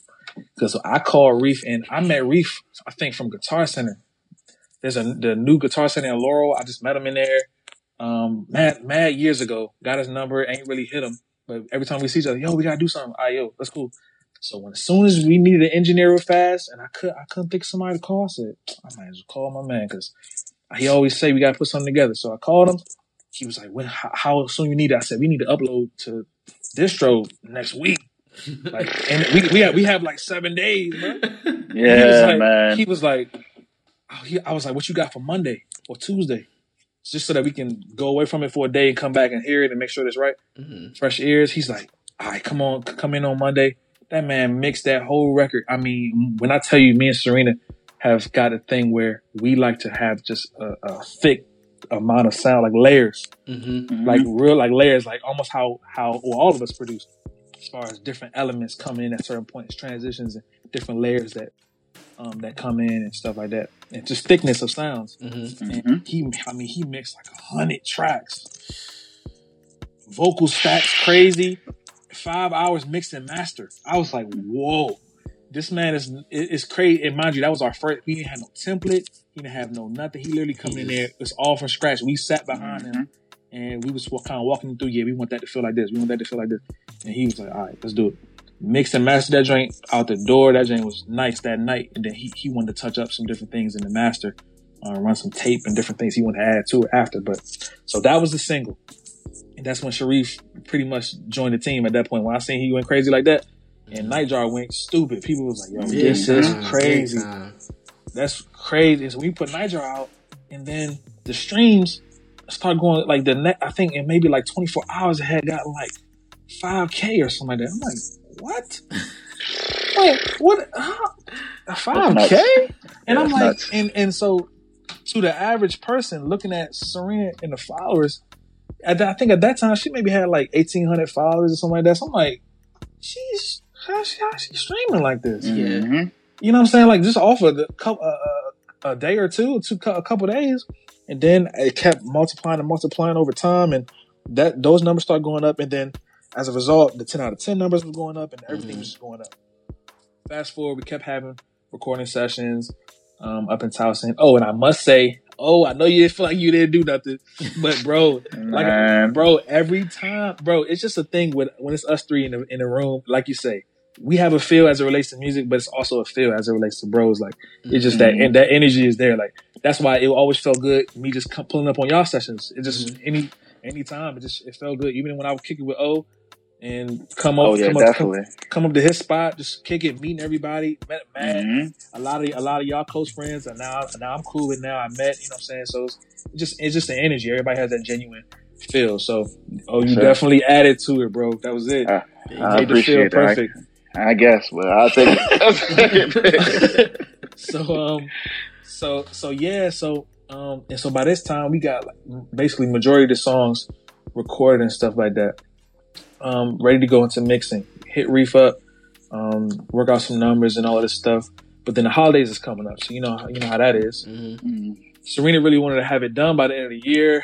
S3: Because I call Reef and I met Reef. I think from Guitar Center. There's a the new Guitar Center in Laurel. I just met him in there um, mad, mad years ago. Got his number, ain't really hit him. But every time we see each other, yo, we gotta do something. All right, yo, that's cool. So when as soon as we needed an engineer real fast, and I could I couldn't think of somebody to call, I said I might as well call my man because he always say we gotta put something together. So I called him. He was like, "When? How, how soon you need it?" I said, "We need to upload to distro next week." Like, and we we have we have like seven days, bro.
S2: Yeah,
S3: he like,
S2: man.
S3: He was like, oh, he, I was like, "What you got for Monday or Tuesday?" just so that we can go away from it for a day and come back and hear it and make sure it's right. Mm-hmm. Fresh ears. He's like, all right, come on, come in on Monday. That man mixed that whole record. I mean, when I tell you, me and Serena have got a thing where we like to have just a, a thick amount of sound, like layers, mm-hmm. mm-hmm. like real, like layers, like almost how how well, all of us produce, as far as different elements come in at certain points, transitions, and different layers that um, that come in and stuff like that, and just thickness of sounds. Mm-hmm. Mm-hmm. he, I mean, he mixed like a hundred tracks, vocal stacks crazy, five hours mixed and master. I was like, whoa, this man is is crazy. And mind you, that was our first. We didn't have no template. He didn't have no nothing. He literally come in there. It's all from scratch. We sat behind mm-hmm. him. And we was kind of walking through. Yeah, we want that to feel like this. We want that to feel like this. And he was like, "All right, let's do it." mixed and mastered that joint out the door. That joint was nice that night. And then he, he wanted to touch up some different things in the master, uh, run some tape and different things he wanted to add to it after. But so that was the single. And that's when Sharif pretty much joined the team at that point. When I seen he went crazy like that and Nightjar went stupid, people was like, yo, this is crazy. That's crazy. So we put Nightjar out and then the streams start going like the net, I think in maybe like 24 hours it had got like 5K or something like that. I'm like, what? Wait, what? Five k? And yeah, I'm like, nuts. and and so to the average person looking at Serena and the followers, I think at that time she maybe had like eighteen hundred followers or something like that. So I'm like, she's how she, how she streaming like this?
S1: Mm-hmm. Yeah.
S3: You know what I'm saying? Like just off of the couple, uh, uh, a day or two, two, a couple days, and then it kept multiplying and multiplying over time, and that those numbers start going up, and then as a result, the 10 out of 10 numbers were going up, and everything mm-hmm. was just going up. Fast forward, we kept having recording sessions um, up in Towson. Oh, and I must say, oh, I know you didn't feel like you didn't do nothing, but bro, like, bro, every time, bro, it's just a thing with when it's us three in the in the room. Like you say, we have a feel as it relates to music, but it's also a feel as it relates to bros. Like it's just mm-hmm. that and that energy is there. Like that's why it always felt good. Me just pulling up on y'all sessions. It just mm-hmm. any any time it just it felt good. Even when I would kick it with O and come up, oh, yeah, come, up come, come, up to his spot, just kick it, meeting everybody. Met Matt, mm-hmm. a lot of a lot of y'all close friends, and now now I'm cool with now. I met, you know, what I'm saying so. It's just it's just the energy. Everybody has that genuine feel. So, oh, you sure. definitely added to it, bro. That was it. Uh,
S2: I appreciate it. Perfect. I, I, guess, but I'll take
S3: it. so, um, so so yeah, so um, and so by this time we got like, basically majority of the songs recorded and stuff like that um, ready to go into mixing. Hit Reef up, um, work out some numbers and all of this stuff. But then the holidays is coming up, so you know you know how that is. Mm-hmm. mm-hmm. Serena really wanted to have it done by the end of the year,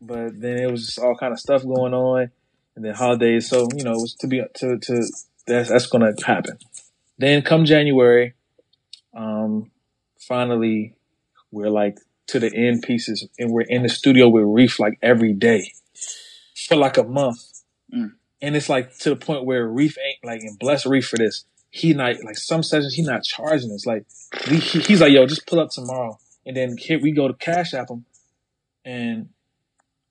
S3: but then it was just all kind of stuff going on, and then holidays. So you know it was to be to to that's that's going to happen. Then come January, um, finally we're like to the end pieces, and we're in the studio with Reef like every day for like a month. Mm. And it's like to the point where Reef ain't like, and bless Reef for this. He not like some sessions he not charging us. Like he, he's like, yo, just pull up tomorrow. And then here we go to Cash App him, and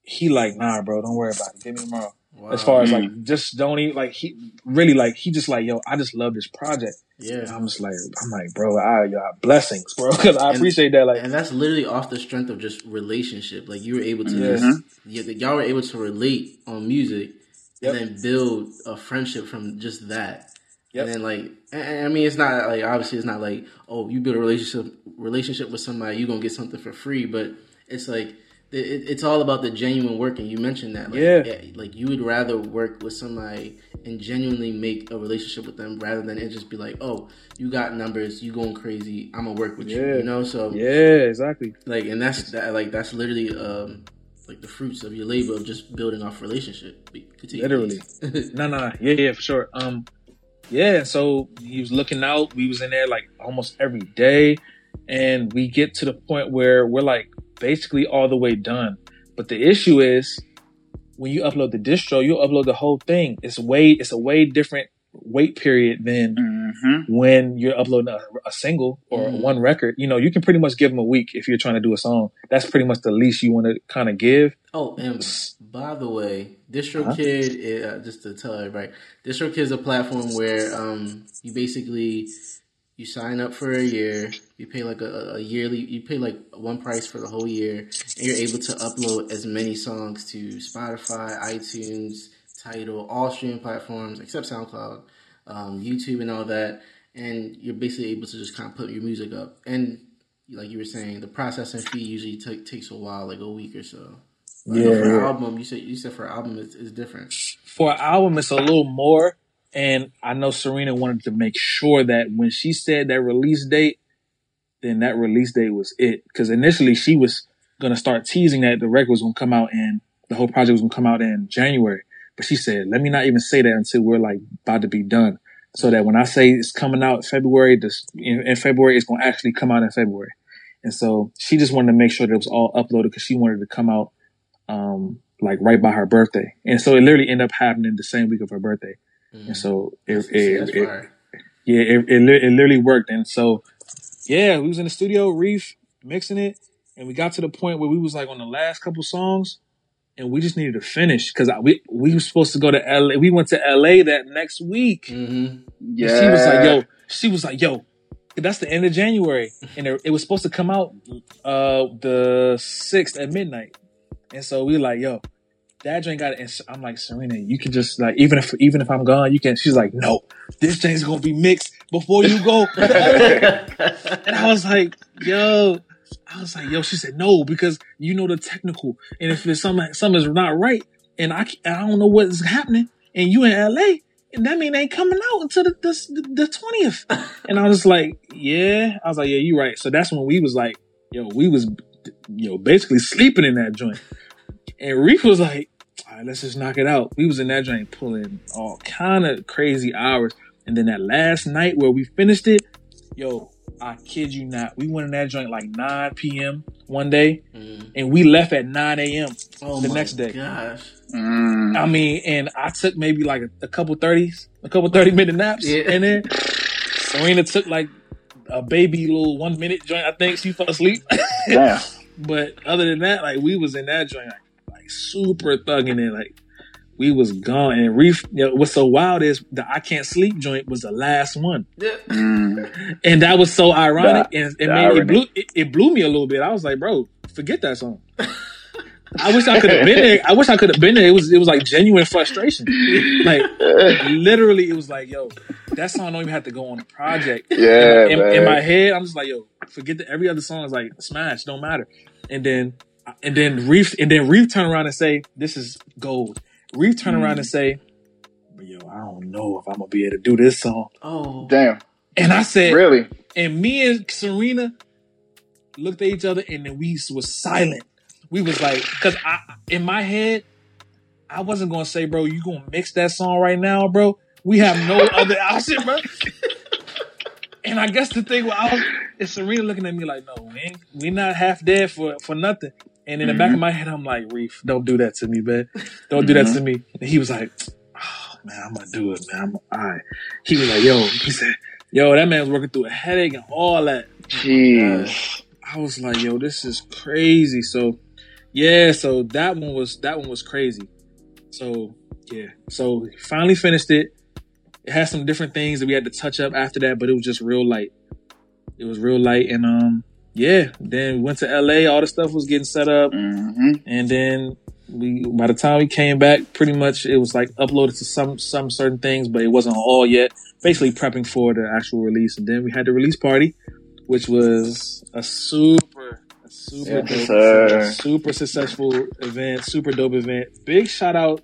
S3: he like, nah, bro, don't worry about it. Give me tomorrow. Wow. As far as like, mm. just don't eat like he really like he just like, yo, I just love this project. Yeah, and I'm just like, I'm like, bro, I y'all blessings, bro, because I and, appreciate that. Like,
S1: and that's literally off the strength of just relationship. Like you were able to yeah. just, y'all were able to relate on music yep. and then build a friendship from just that. Yep. And then like, I mean, it's not like obviously it's not like oh you build a relationship relationship with somebody you are gonna get something for free, but it's like it, it's all about the genuine work, and you mentioned that. Like, yeah. Like you would rather work with somebody and genuinely make a relationship with them rather than it just be like, oh, you got numbers, you going crazy, I'm gonna work with yeah. you. You know, so
S3: yeah, exactly.
S1: Like, and that's that. Like that's literally um like the fruits of your labor of just building off relationship.
S3: Continue. Literally. no, no, no. Yeah, yeah, for sure. Um, yeah. So he was looking out. We was in there like almost every day, and we get to the point where we're like basically all the way done. But the issue is when you upload the distro, you upload the whole thing. It's way, it's a way different wait period than mm-hmm. when you're uploading a, a single or mm-hmm. one record. You know, you can pretty much give them a week if you're trying to do a song. That's pretty much the least you want to kind of give.
S1: Oh, and by the way, DistroKid, uh, just to tell everybody, DistroKid is a platform where um, you basically you sign up for a year, you pay like a, a, yearly, you pay like one price for the whole year, and you're able to upload as many songs to Spotify, iTunes, Tidal, all streaming platforms except SoundCloud, um, YouTube, and all that. And you're basically able to just kind of put your music up. And like you were saying, the processing fee usually t- takes a while, like a week or so. yeah, for album, you said you said for album it's, it's different.
S3: For album, it's a little more. And I know Serena wanted to make sure that when she said that release date, then that release date was it. Because initially she was gonna start teasing that the record was gonna come out and the whole project was gonna come out in January. But she said, let me not even say that until we're like about to be done. So that when I say it's coming out February, this in, in February, it's going to actually come out in February. And so she just wanted to make sure that it was all uploaded because she wanted to come out, um, like right by her birthday. And so it literally ended up happening the same week of her birthday. Mm. And so it, it, it yeah, it, it, it literally worked. And so, yeah, we was in the studio, Reef, mixing it. And we got to the point where we was like on the last couple songs and we just needed to finish because we we were supposed to go to LA. We went to LA that next week. Mm-hmm. Yeah, she was like, "Yo," she was like, "Yo." That's the end of January, and it, it was supposed to come out uh the sixth at midnight, and so we like, "Yo, that drink got it." And I'm like, Serena, you can just like even if even if I'm gone, you can. She's like, "No, this drink's gonna be mixed before you go." and I was like, "Yo." I was like, yo, she said, no, because you know the technical. And if there's something, something's not right and I, I don't know what is happening and you in LA, And that mean they ain't coming out until the the twentieth. and I was like, yeah. I was like, yeah, you right. So that's when we was like, yo, we was, yo, basically sleeping in that joint. And Reef was like, all right, let's just knock it out. We was in that joint pulling all kind of crazy hours. And then that last night where we finished it, yo, I kid you not, we went in that joint like 9 p.m. one day, mm. and we left at 9 a.m. Oh the next day.
S1: Gosh.
S3: Mm. I mean, and I took maybe like a, a couple 30s, a couple 30 minute naps, yeah. and then Serena took like a baby little one minute joint. I think she fell asleep. Yeah. but other than that, like we was in that joint like, like super thugging it, like we was gone. And Reef, you know, what's so wild is the I Can't Sleep joint was the last one. Mm. And that was so ironic. That, and it, made, it, blew, it, it, blew me a little bit. I was like, bro, forget that song. I wish I could have been there. I wish I could have been there. It was it was like genuine frustration. Like literally, it was like, yo, that song don't even have to go on the project.
S2: Yeah.
S3: In, in, in my head, I'm just like, yo, forget that every other song is like smash, don't matter. And then and then Reef and then Reef turn around and say, This is gold. Reef turn around and hmm. say, Yo, I don't know if I'm gonna be able to do this song.
S1: Oh
S2: damn.
S3: And I said,
S2: Really?
S3: And me and Serena looked at each other and then we was silent. We was like, cause I in my head, I wasn't gonna say, bro, you gonna mix that song right now, bro. We have no other option, bro. and I guess the thing I was is Serena looking at me like, no, man, we not half dead for for nothing. And in mm-hmm. the back of mm-hmm. my head, I'm like, Reef, don't do that to me, man. Don't do mm-hmm. that to me. And he was like, oh man, I'm gonna do it, man. I'm all right. He was like, yo, he said, yo, that man was working through a headache and all that.
S2: Jeez.
S3: I was like, yo, this is crazy. So yeah, so that one was that one was crazy. So yeah, so finally finished it. It had some different things that we had to touch up after that, but it was just real light. It was real light, and um, yeah. Then we went to LA. All the stuff was getting set up, mm-hmm. and then we by the time we came back, pretty much it was like uploaded to some some certain things, but it wasn't all yet. Basically prepping for the actual release, and then we had the release party, which was a super super yes, dope, super successful event, super dope event. Big shout out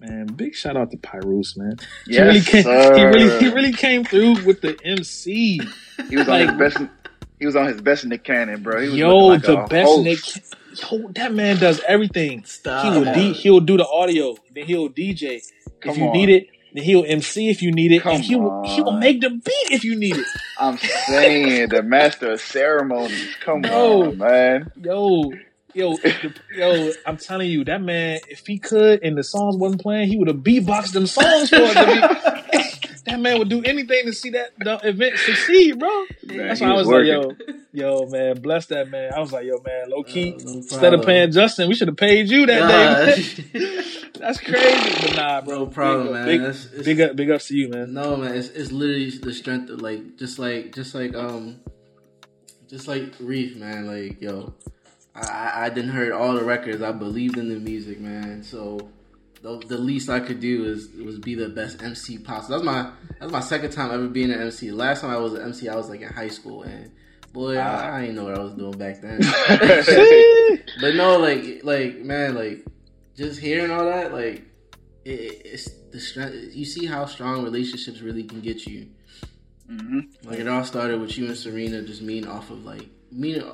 S3: man. Big shout out to Pyrus, man. Yes, he really came. Sir. He really, he really came through with the MC.
S2: He was like, on his best. He was on his best Nick Cannon, bro.
S3: yo, like the best host. Nick. Yo, that man does everything. Stop. He will. D, he'll do the audio. Then he'll DJ. Come if you on. need it, then he'll MC if you need it, Come and he will he will make the beat if you need it.
S2: I'm saying the master of ceremonies. Come yo, on, man.
S3: Yo, yo, yo, I'm telling you, that man, if he could and the songs wasn't playing, he would have beatboxed them songs for it. that man would do anything to see that the event succeed, bro. Man, That's why I was working. like, yo, yo, man, bless that man. I was like, yo, man, low key, uh, no instead of paying Justin, we should have paid you that nah. day. That's crazy, but nah, bro.
S1: No problem, man.
S3: Big, it's, it's, big up, big ups to you, man.
S1: No, man, it's, it's literally the strength of like, just like, just like, um, just like Reef, man. Like, yo, I, I didn't heard all the records. I believed in the music, man. So the, the least I could do is was be the best MC possible. That's my that's my second time ever being an MC. last time I was an MC, I was like in high school, and boy, I, ah. I didn't know what I was doing back then. but no, like like man, like just hearing all that, like it, it's the strength. You see how strong relationships really can get you. Mm-hmm. Like it all started with you and Serena just meeting off of like meeting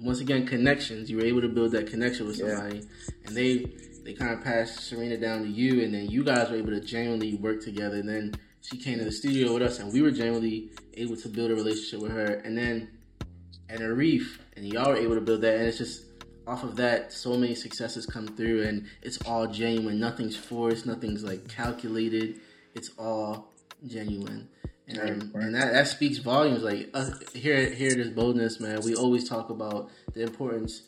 S1: once again connections. You were able to build that connection with somebody, yeah. and they they kind of passed Serena down to you, and then you guys were able to genuinely work together. And then she came to the studio with us, and we were genuinely able to build a relationship with her. And then and Arif, and y'all were able to build that, and it's just off of that, so many successes come through, and it's all genuine. Nothing's forced, nothing's like calculated. It's all genuine. And, um, and that, that speaks volumes. Like uh, here, here, this boldness, man. We always talk about the importance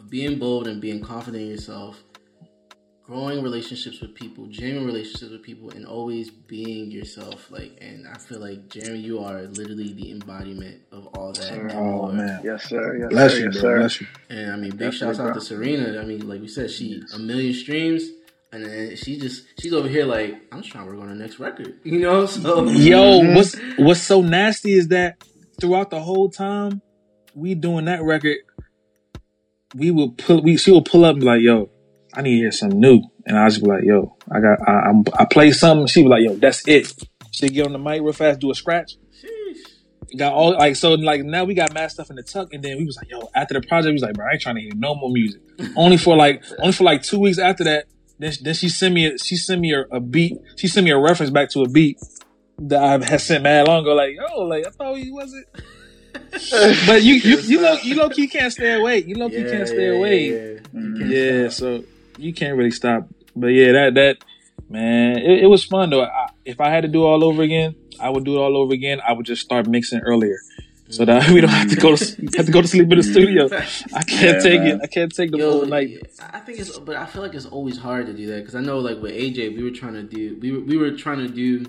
S1: of being bold and being confident in yourself, growing relationships with people, genuine relationships with people, and always being yourself. Like, and I feel like Jeremy, you are literally the embodiment of all that.
S2: Oh man, yes sir, yes bless sir, you, yes, sir. Bless you.
S1: And I mean, big Definitely, shouts out to Serena. I mean, like we said, she a million streams. And then she just she's over here like I'm just trying to work on the next record, you know. So
S3: yo, what's what's so nasty is that throughout the whole time we doing that record, we will pull we she will pull up and be like, yo, I need to hear something new. And I just be like, yo, I got, I, I'm, I play something. She be like, yo, that's it. She get on the mic real fast, do a scratch. Sheesh. Got all like so like now we got mad stuff in the tuck, and then we was like, yo, after the project, we was like, bro, I ain't trying to hear no more music. only for like, only for like two weeks after that, then, then she sent me, a, she sent me a, a beat. She sent me a reference back to a beat that I had sent mad long ago. Like, yo, like I thought he wasn't. but you you you low you low key can't stay away. You low key yeah, can't stay away. Yeah, mm-hmm. yeah so you can't really stop. But yeah, that that man, it, it was fun though. I, if I had to do it all over again, I would do it all over again. I would just start mixing earlier. So that we don't have to go to have to go to sleep in the studio. I can't yeah, take man. it. I can't take the Yo, whole night.
S1: I think it's, but I feel like it's always hard to do that because I know, like with AJ, we were trying to do, we were we were trying to do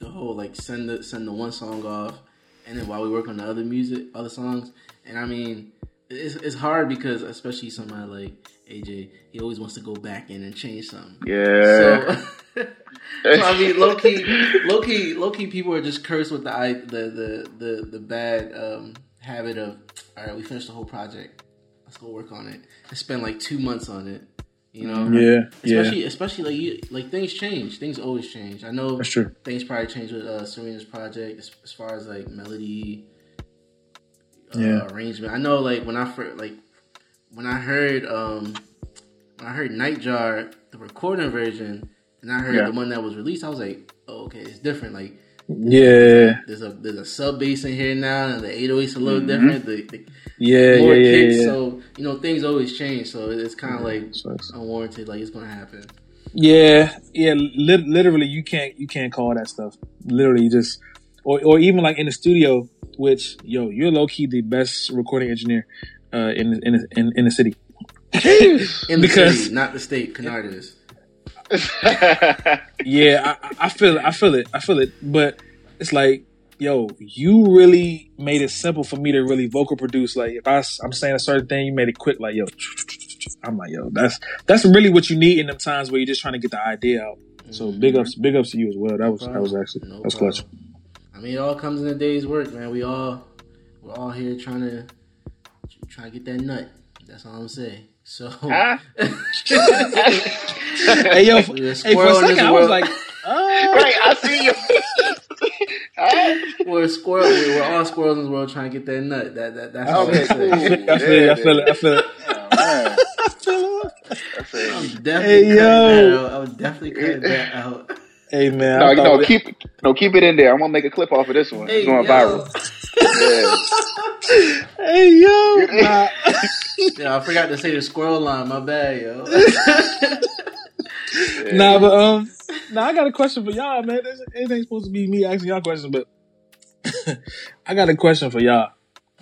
S1: the whole like send the send the one song off, and then while we work on the other music, other songs, and I mean, it's it's hard because especially somebody like AJ, he always wants to go back in and change something.
S2: Yeah.
S1: So, so I mean, low key, low key, low key, people are just cursed with the the the the, the bad um, habit of all right, we finished the whole project. Let's go work on it. I spent like two months on it. You know,
S3: yeah,
S1: especially
S3: yeah.
S1: especially like you like things change. Things always change. I know
S3: that's true.
S1: Things probably change with uh, Serena's project as, as far as like melody, uh, yeah, arrangement. I know like when I first like when I heard um when I heard Nightjar the recording version and I heard yeah. the one that was released, I was like, oh, okay, it's different. Like
S3: yeah,
S1: there's a there's a sub bass in here now, and the 808's a little mm-hmm. different. The, the
S3: yeah, more yeah, kicks, yeah,
S1: So you know things always change. So it's kind of like unwarranted. Like it's gonna happen.
S3: Yeah, yeah. Li- literally, you can't you can't call that stuff. Literally, just or or even like in the studio, which yo, you're low key the best recording engineer uh, in in in, in the city.
S1: in the because, city, not the state. Canard is.
S3: yeah, I, I feel it. I feel it. I feel it. But it's like, yo, you really made it simple for me to really vocal produce. Like, if I, I'm saying a certain thing, you made it quick. Like, yo, I'm like, yo, that's that's really what you need in them times where you're just trying to get the idea out. So mm-hmm. big ups, big ups to you as well. That was that was actually no that's clutch.
S1: I mean, it all comes in a day's work, man. We all we're all here trying to try to get that nut. That's all I'm saying. So, huh? hey
S3: yo, hey, for a second I was like,
S2: oh. right, I see you.
S1: we're squirrel. We're all squirrels in the world trying to get that nut. That that that's okay.
S3: I feel it. I feel it. I feel it.
S1: Oh, I'm definitely hey, yo. I was definitely cutting that out.
S3: Hey man,
S2: no, no, it... keep no, keep it in there. I'm gonna make a clip off of this one. Hey, it's going yo. viral.
S3: Hey yo, nah.
S1: yeah, I forgot to say the squirrel line. My bad, yo.
S3: nah, but um, nah, I got a question for y'all, man. It ain't supposed to be me asking y'all questions, but I got a question for y'all.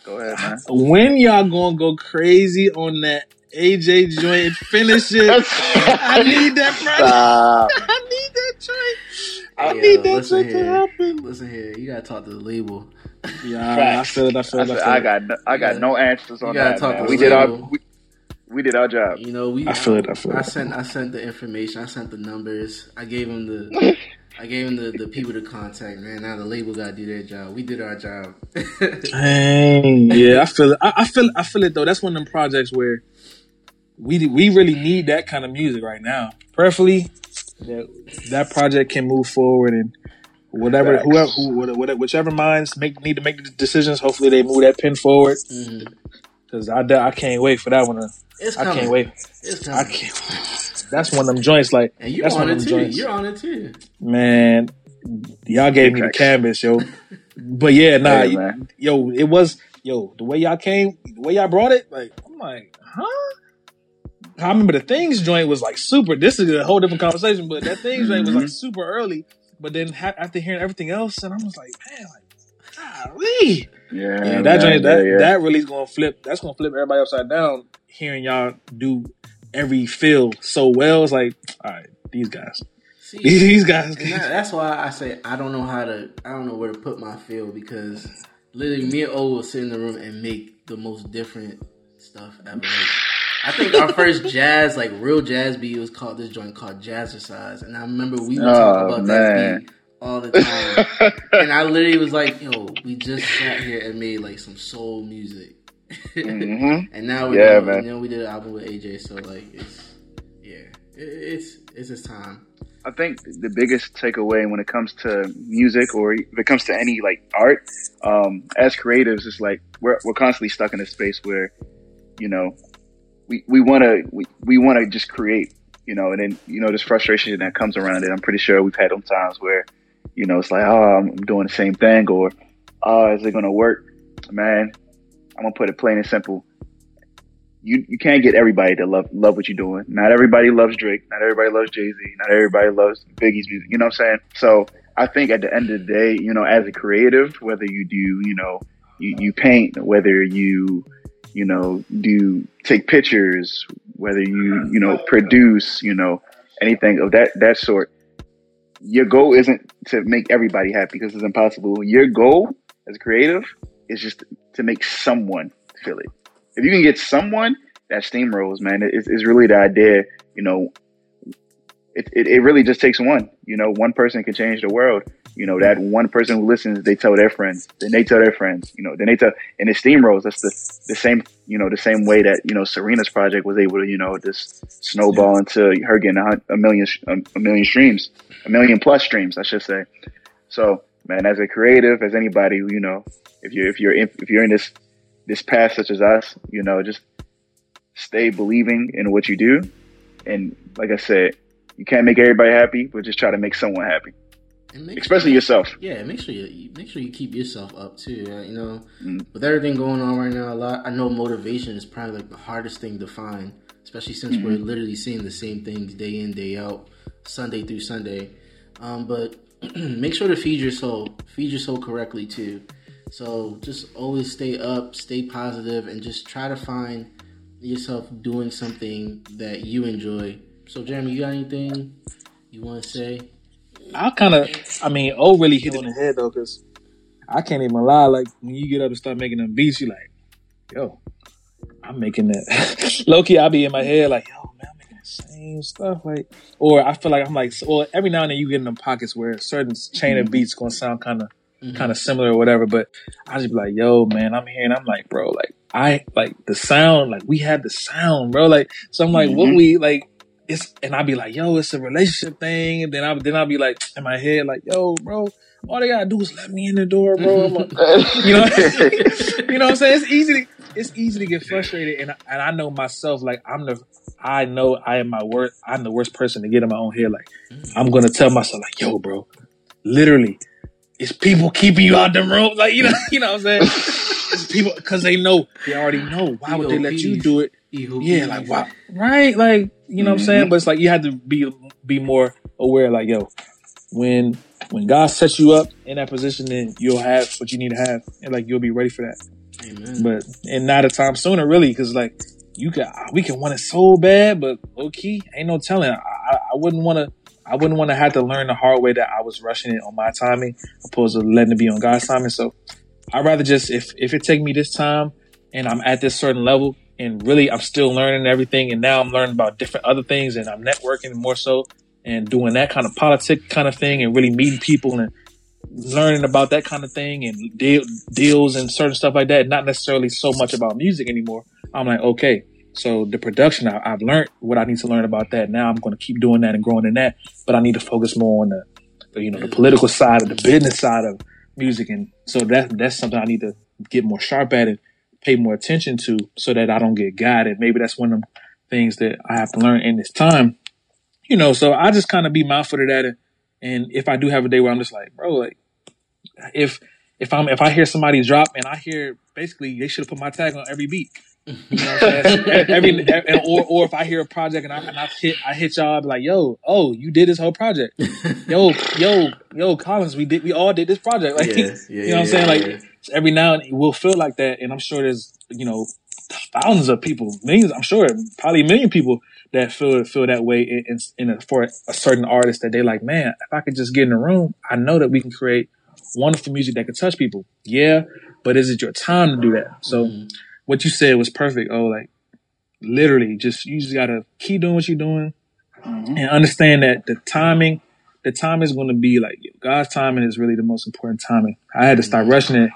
S2: Go ahead, man.
S3: When y'all gonna go crazy on that AJ joint? Finish it. I need that. Stop. I need that joint. I need that joint to happen.
S1: Listen here, you gotta talk to the label.
S3: Yeah, I feel it. I feel it. I, feel I
S2: got no, I got yeah. no answers on that. We did our we, we, did our job.
S1: You know, we.
S3: I feel it. I feel
S1: I
S3: it.
S1: sent I sent the information. I sent the numbers. I gave him the. I gave him the, the people to contact, man. Now the label got to do their job. We did our job.
S3: Dang, yeah, I feel it. I, I, feel I feel it though. That's one of them projects where we we really need that kind of music right now. Preferably that that project can move forward and whatever Facts. whoever who, whatever, whichever minds make need to make the decisions. Hopefully, they move that pin forward. Because mm-hmm. I, I can't wait for that one.
S1: It's
S3: I can't wait.
S1: It's coming. I
S3: can't. That's one of them joints. Like
S1: and you
S3: that's
S1: on it too. Joints. You're on it too.
S3: Man, y'all gave me the canvas, yo. but yeah, nah, hey, yo, it was yo the way y'all came, the way y'all brought it. Like I'm like, huh? I remember the things joint was like super. This is a whole different conversation, but that things joint was like mm-hmm. super early. But then ha- after hearing everything else, and I was like, man, like, golly.
S2: Yeah,
S3: yeah, that joint, that yeah. that really is gonna flip. That's gonna flip everybody upside down. Hearing y'all do every feel so well, it's like, all right, these guys, See, these guys.
S1: That, that's why I say I don't know how to. I don't know where to put my feel because literally me and O will sit in the room and make the most different stuff ever. Like, I think our first jazz, like real jazz beat, was called this joint called Jazzercise, and I remember we would oh, talk about man. that beat all the time. and I literally was like, "Yo, we just sat here and made like some soul music." mm-hmm. and now we,
S2: yeah,
S1: man. You know, we did an album with AJ, so like it's yeah. it's it's his time.
S2: I think the biggest takeaway when it comes to music or if it comes to any like art, um, as creatives, it's like we're we're constantly stuck in a space where, you know, we we want to we, we want to just create, you know, and then you know this frustration that comes around it. I'm pretty sure we've had them times where, you know, it's like oh I'm doing the same thing or oh is it gonna work? Man, I'm gonna put it plain and simple you you can't get everybody to love love what you're doing. Not everybody loves Drake. Not everybody loves Jay Z. Not everybody loves Biggie's music. You know what I'm saying? So I think at the end of the day, you know, as a creative, whether you do, you know, you, you paint, whether you, you know, do take pictures, whether you, you know, produce, you know, anything of that that sort. Your goal isn't to make everybody happy because it's impossible. Your goal as a creative is just to make someone feel it if you can get someone that steamrolls, man, it's, it's really the idea, you know, it, it, it, really just takes one, you know, one person can change the world. You know, that one person who listens, they tell their friends, then they tell their friends, you know, then they tell, and it steamrolls. That's the, the same, you know, the same way that, you know, Serena's project was able to, you know, just snowball into her getting a, a million, um, a million streams, a million plus streams, I should say. So, man, as a creative, as anybody, who, you know, if you're, if you're, in, if you're in this this path such as us, you know, just stay believing in what you do. And like I said, you can't make everybody happy, but just try to make someone happy. Especially
S1: sure,
S2: yourself.
S1: Yeah, make sure you make sure you keep yourself up too. Uh, you know, mm. with everything going on right now, a lot. I know motivation is probably like the hardest thing to find, especially since mm-hmm. we're literally seeing the same things day in day out, Sunday through Sunday. Um, but make sure to feed your soul, feed your soul correctly too. So just always stay up, stay positive, and just try to find yourself doing something that you enjoy. So, Jeremy, you got anything you want to say?
S3: I kind of, I mean, oh, really hit on the head though, because I can't even lie. Like when you get up and start making them beats, you like, yo, I'm making that. Low key, I'll be in my head like, yo, man, I'm making the same stuff. Like, or I feel like I'm like, or every now and then you get in them pockets where a certain chain of beats gonna sound kind of mm-hmm. kind of similar or whatever. But I just be like, yo, man, I'm here and I'm like, bro, like I like the sound, like we had the sound, bro. Like so I'm like, mm-hmm. what we like it's and I'd be like, yo, it's a relationship thing. And then I then I'd be like in my head, like, yo, bro, all they gotta do is let me in the door, bro. Like, you know, you know what I'm saying? It's easy to it's easy to get frustrated and and I know myself, like I'm the I know I am my worst I'm the worst person to get in my own head. Like. I'm gonna tell myself like, yo, bro, literally it's people keeping you out the room. Like, you know, you know what I'm saying? it's people, cause they know, they already know. Why would they let you do it? Yeah, like, why? Right? Like, you know what I'm saying? Mm-hmm. But it's like, you have to be, be more aware, like, yo, when, when God sets you up in that position, then you'll have what you need to have. And like, you'll be ready for that. Amen. But, and not a time sooner, really, cause like, you can, we can want it so bad, but okay, ain't no telling. I, I wouldn't want to, I wouldn't want to have to learn the hard way that I was rushing it on my timing opposed to letting it be on God's timing. So I'd rather just, if, if it take me this time and I'm at this certain level and really I'm still learning everything and now I'm learning about different other things and I'm networking more so and doing that kind of politic kind of thing and really meeting people and learning about that kind of thing and deal, deals and certain stuff like that. Not necessarily so much about music anymore. I'm like, okay, so the production, I, have learned what I need to learn about that. Now I'm going to keep doing that and growing in that, but I need to focus more on the, the, you know, the political side of the business side of music. And so that, that's something I need to get more sharp at and pay more attention to so that I don't get guided. Maybe that's one of the things that I have to learn in this time, you know, so I just kind of be mindful of that. And, and if I do have a day where I'm just like, bro, like if, if I'm, if I hear somebody drop and I hear basically they should have put my tag on every beat you know every, every, or or if I hear a project and I and I hit I hit y'all, like, yo, oh, you did this whole project. Yo, yo, yo, Collins, we did we all did this project. Like yeah, yeah, you know what I'm saying? Like every now and we'll feel like that. And I'm sure there's, you know, thousands of people, millions, I'm sure, probably a million people that feel feel that way in, in a, for a certain artist that they like, man, if I could just get in the room, I know that we can create wonderful music that can touch people. Yeah, but is it your time to do that? So mm-hmm what you said was perfect. Oh, like literally, just you just gotta keep doing what you're doing, mm-hmm. and understand that the timing, the time is going to be like God's timing is really the most important timing. I had to start mm-hmm. rushing it,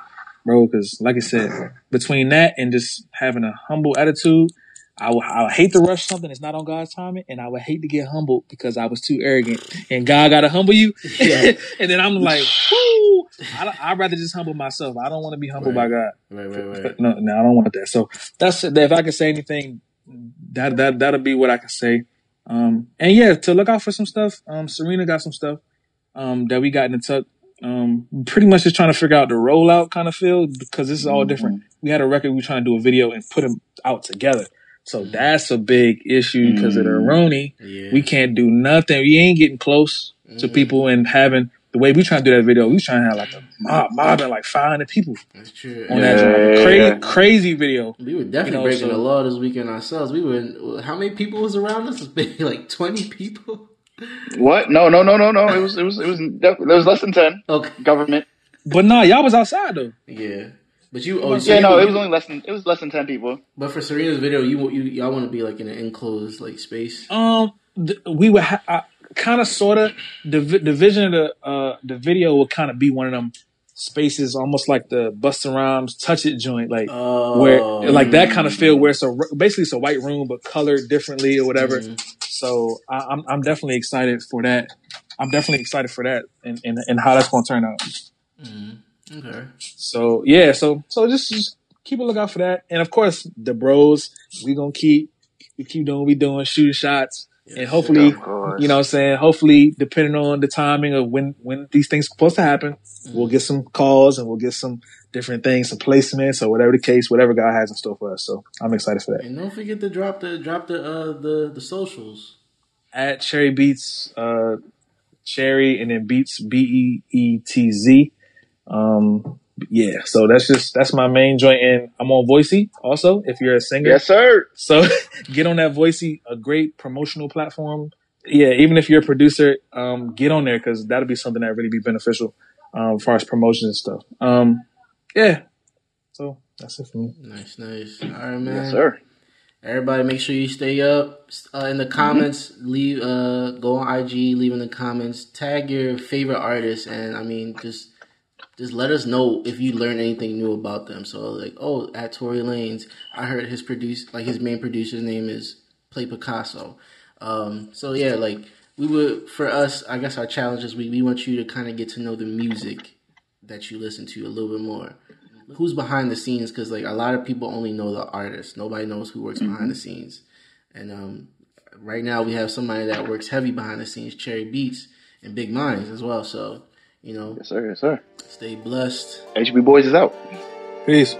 S3: bro, because like I said, between that and just having a humble attitude, I would, I would hate to rush something that's not on God's timing, and I would hate to get humbled because I was too arrogant. And God got to humble you, yeah. and then I'm like, whoo! I, would rather just humble myself. I don't want to be humbled
S1: right.
S3: by God.
S1: Right, right, right.
S3: No, no, I don't want that. So that's if I can say anything, that that that'll be what I can say. Um, and yeah, to look out for some stuff. Um, Serena got some stuff um, that we got in the tuck. Um, pretty much just trying to figure out the rollout kind of feel because this is all mm-hmm. different. We had a record, we were trying to do a video and put them out together. So mm-hmm. that's a big issue because mm-hmm. of the mm-hmm. Roni. Yeah. We can't do nothing. We ain't getting close mm-hmm. to people and having the way we trying to do that video. We trying to have like a mob, mobbing like 500 people.
S1: That's true.
S3: On yeah, that crazy, yeah. crazy video.
S1: We were definitely you know, breaking so, the law this weekend ourselves. We were, how many people was around us? Maybe like 20 people.
S2: What? No, no, no, no, no. It was, it was, it was, definitely there was less than 10.
S1: Okay.
S2: Government.
S3: But nah, y'all was outside though.
S1: Yeah. But you, oh,
S2: so yeah, you, no, it was only less than it was less than ten people.
S1: But for Serena's video, you you y'all want to be like in an enclosed like space.
S3: Um, th- we were ha- kind of sort of the the vision of the uh the video would kind of be one of them spaces, almost like the Busta Rhymes Touch It joint, like oh. where like that kind of feel where it's a basically it's a white room but colored differently or whatever. Mm-hmm. So I, am I'm, I'm definitely excited for that. I'm definitely excited for that and and, and how that's going to turn out.
S1: Mm-hmm. Okay.
S3: So yeah, so so just, just keep a lookout for that, and of course the bros. We gonna keep we keep doing we doing shooting shots. Yes, and hopefully, you know what I'm saying, hopefully, depending on the timing of when, when these things are supposed to happen, mm-hmm. we'll get some calls and we'll get some different things, some placements or whatever the case, whatever God has in store for us. So I'm excited for that.
S1: And don't forget to drop the, drop the, uh, the, the socials.
S3: At Cherry Beats, uh, Cherry and then Beats, B E E T Z. Um, yeah, so that's just that's my main joint, and I'm on Voisey also. If you're a singer,
S2: yes, sir.
S3: So get on that Voisey, a great promotional platform. Yeah, even if you're a producer, um, get on there because that'll be something that really be beneficial um, as far as promotions and stuff. Um, yeah, so that's it for me.
S1: Nice, nice. All right, man.
S2: Yes, sir.
S1: Everybody, make sure you stay up uh, in the comments. Mm-hmm. Leave, uh, go on IG, leave in the comments, tag your favorite artist, and I mean, just just let us know if you learn anything new about them. So like, oh, at Tory Lanez, I heard his produce like his main producer's name is Play Picasso. Um, so yeah, like we would for us, I guess our challenge is we, we want you to kind of get to know the music that you listen to a little bit more. Who's behind the scenes? Because like a lot of people only know the artist. Nobody knows who works mm-hmm. behind the scenes. And um, right now we have somebody that works heavy behind the scenes, Cherry Beats and Big Minds as well. So you know,
S2: yes sir, yes sir.
S1: Stay blessed.
S2: HB Boys is out.
S3: Peace.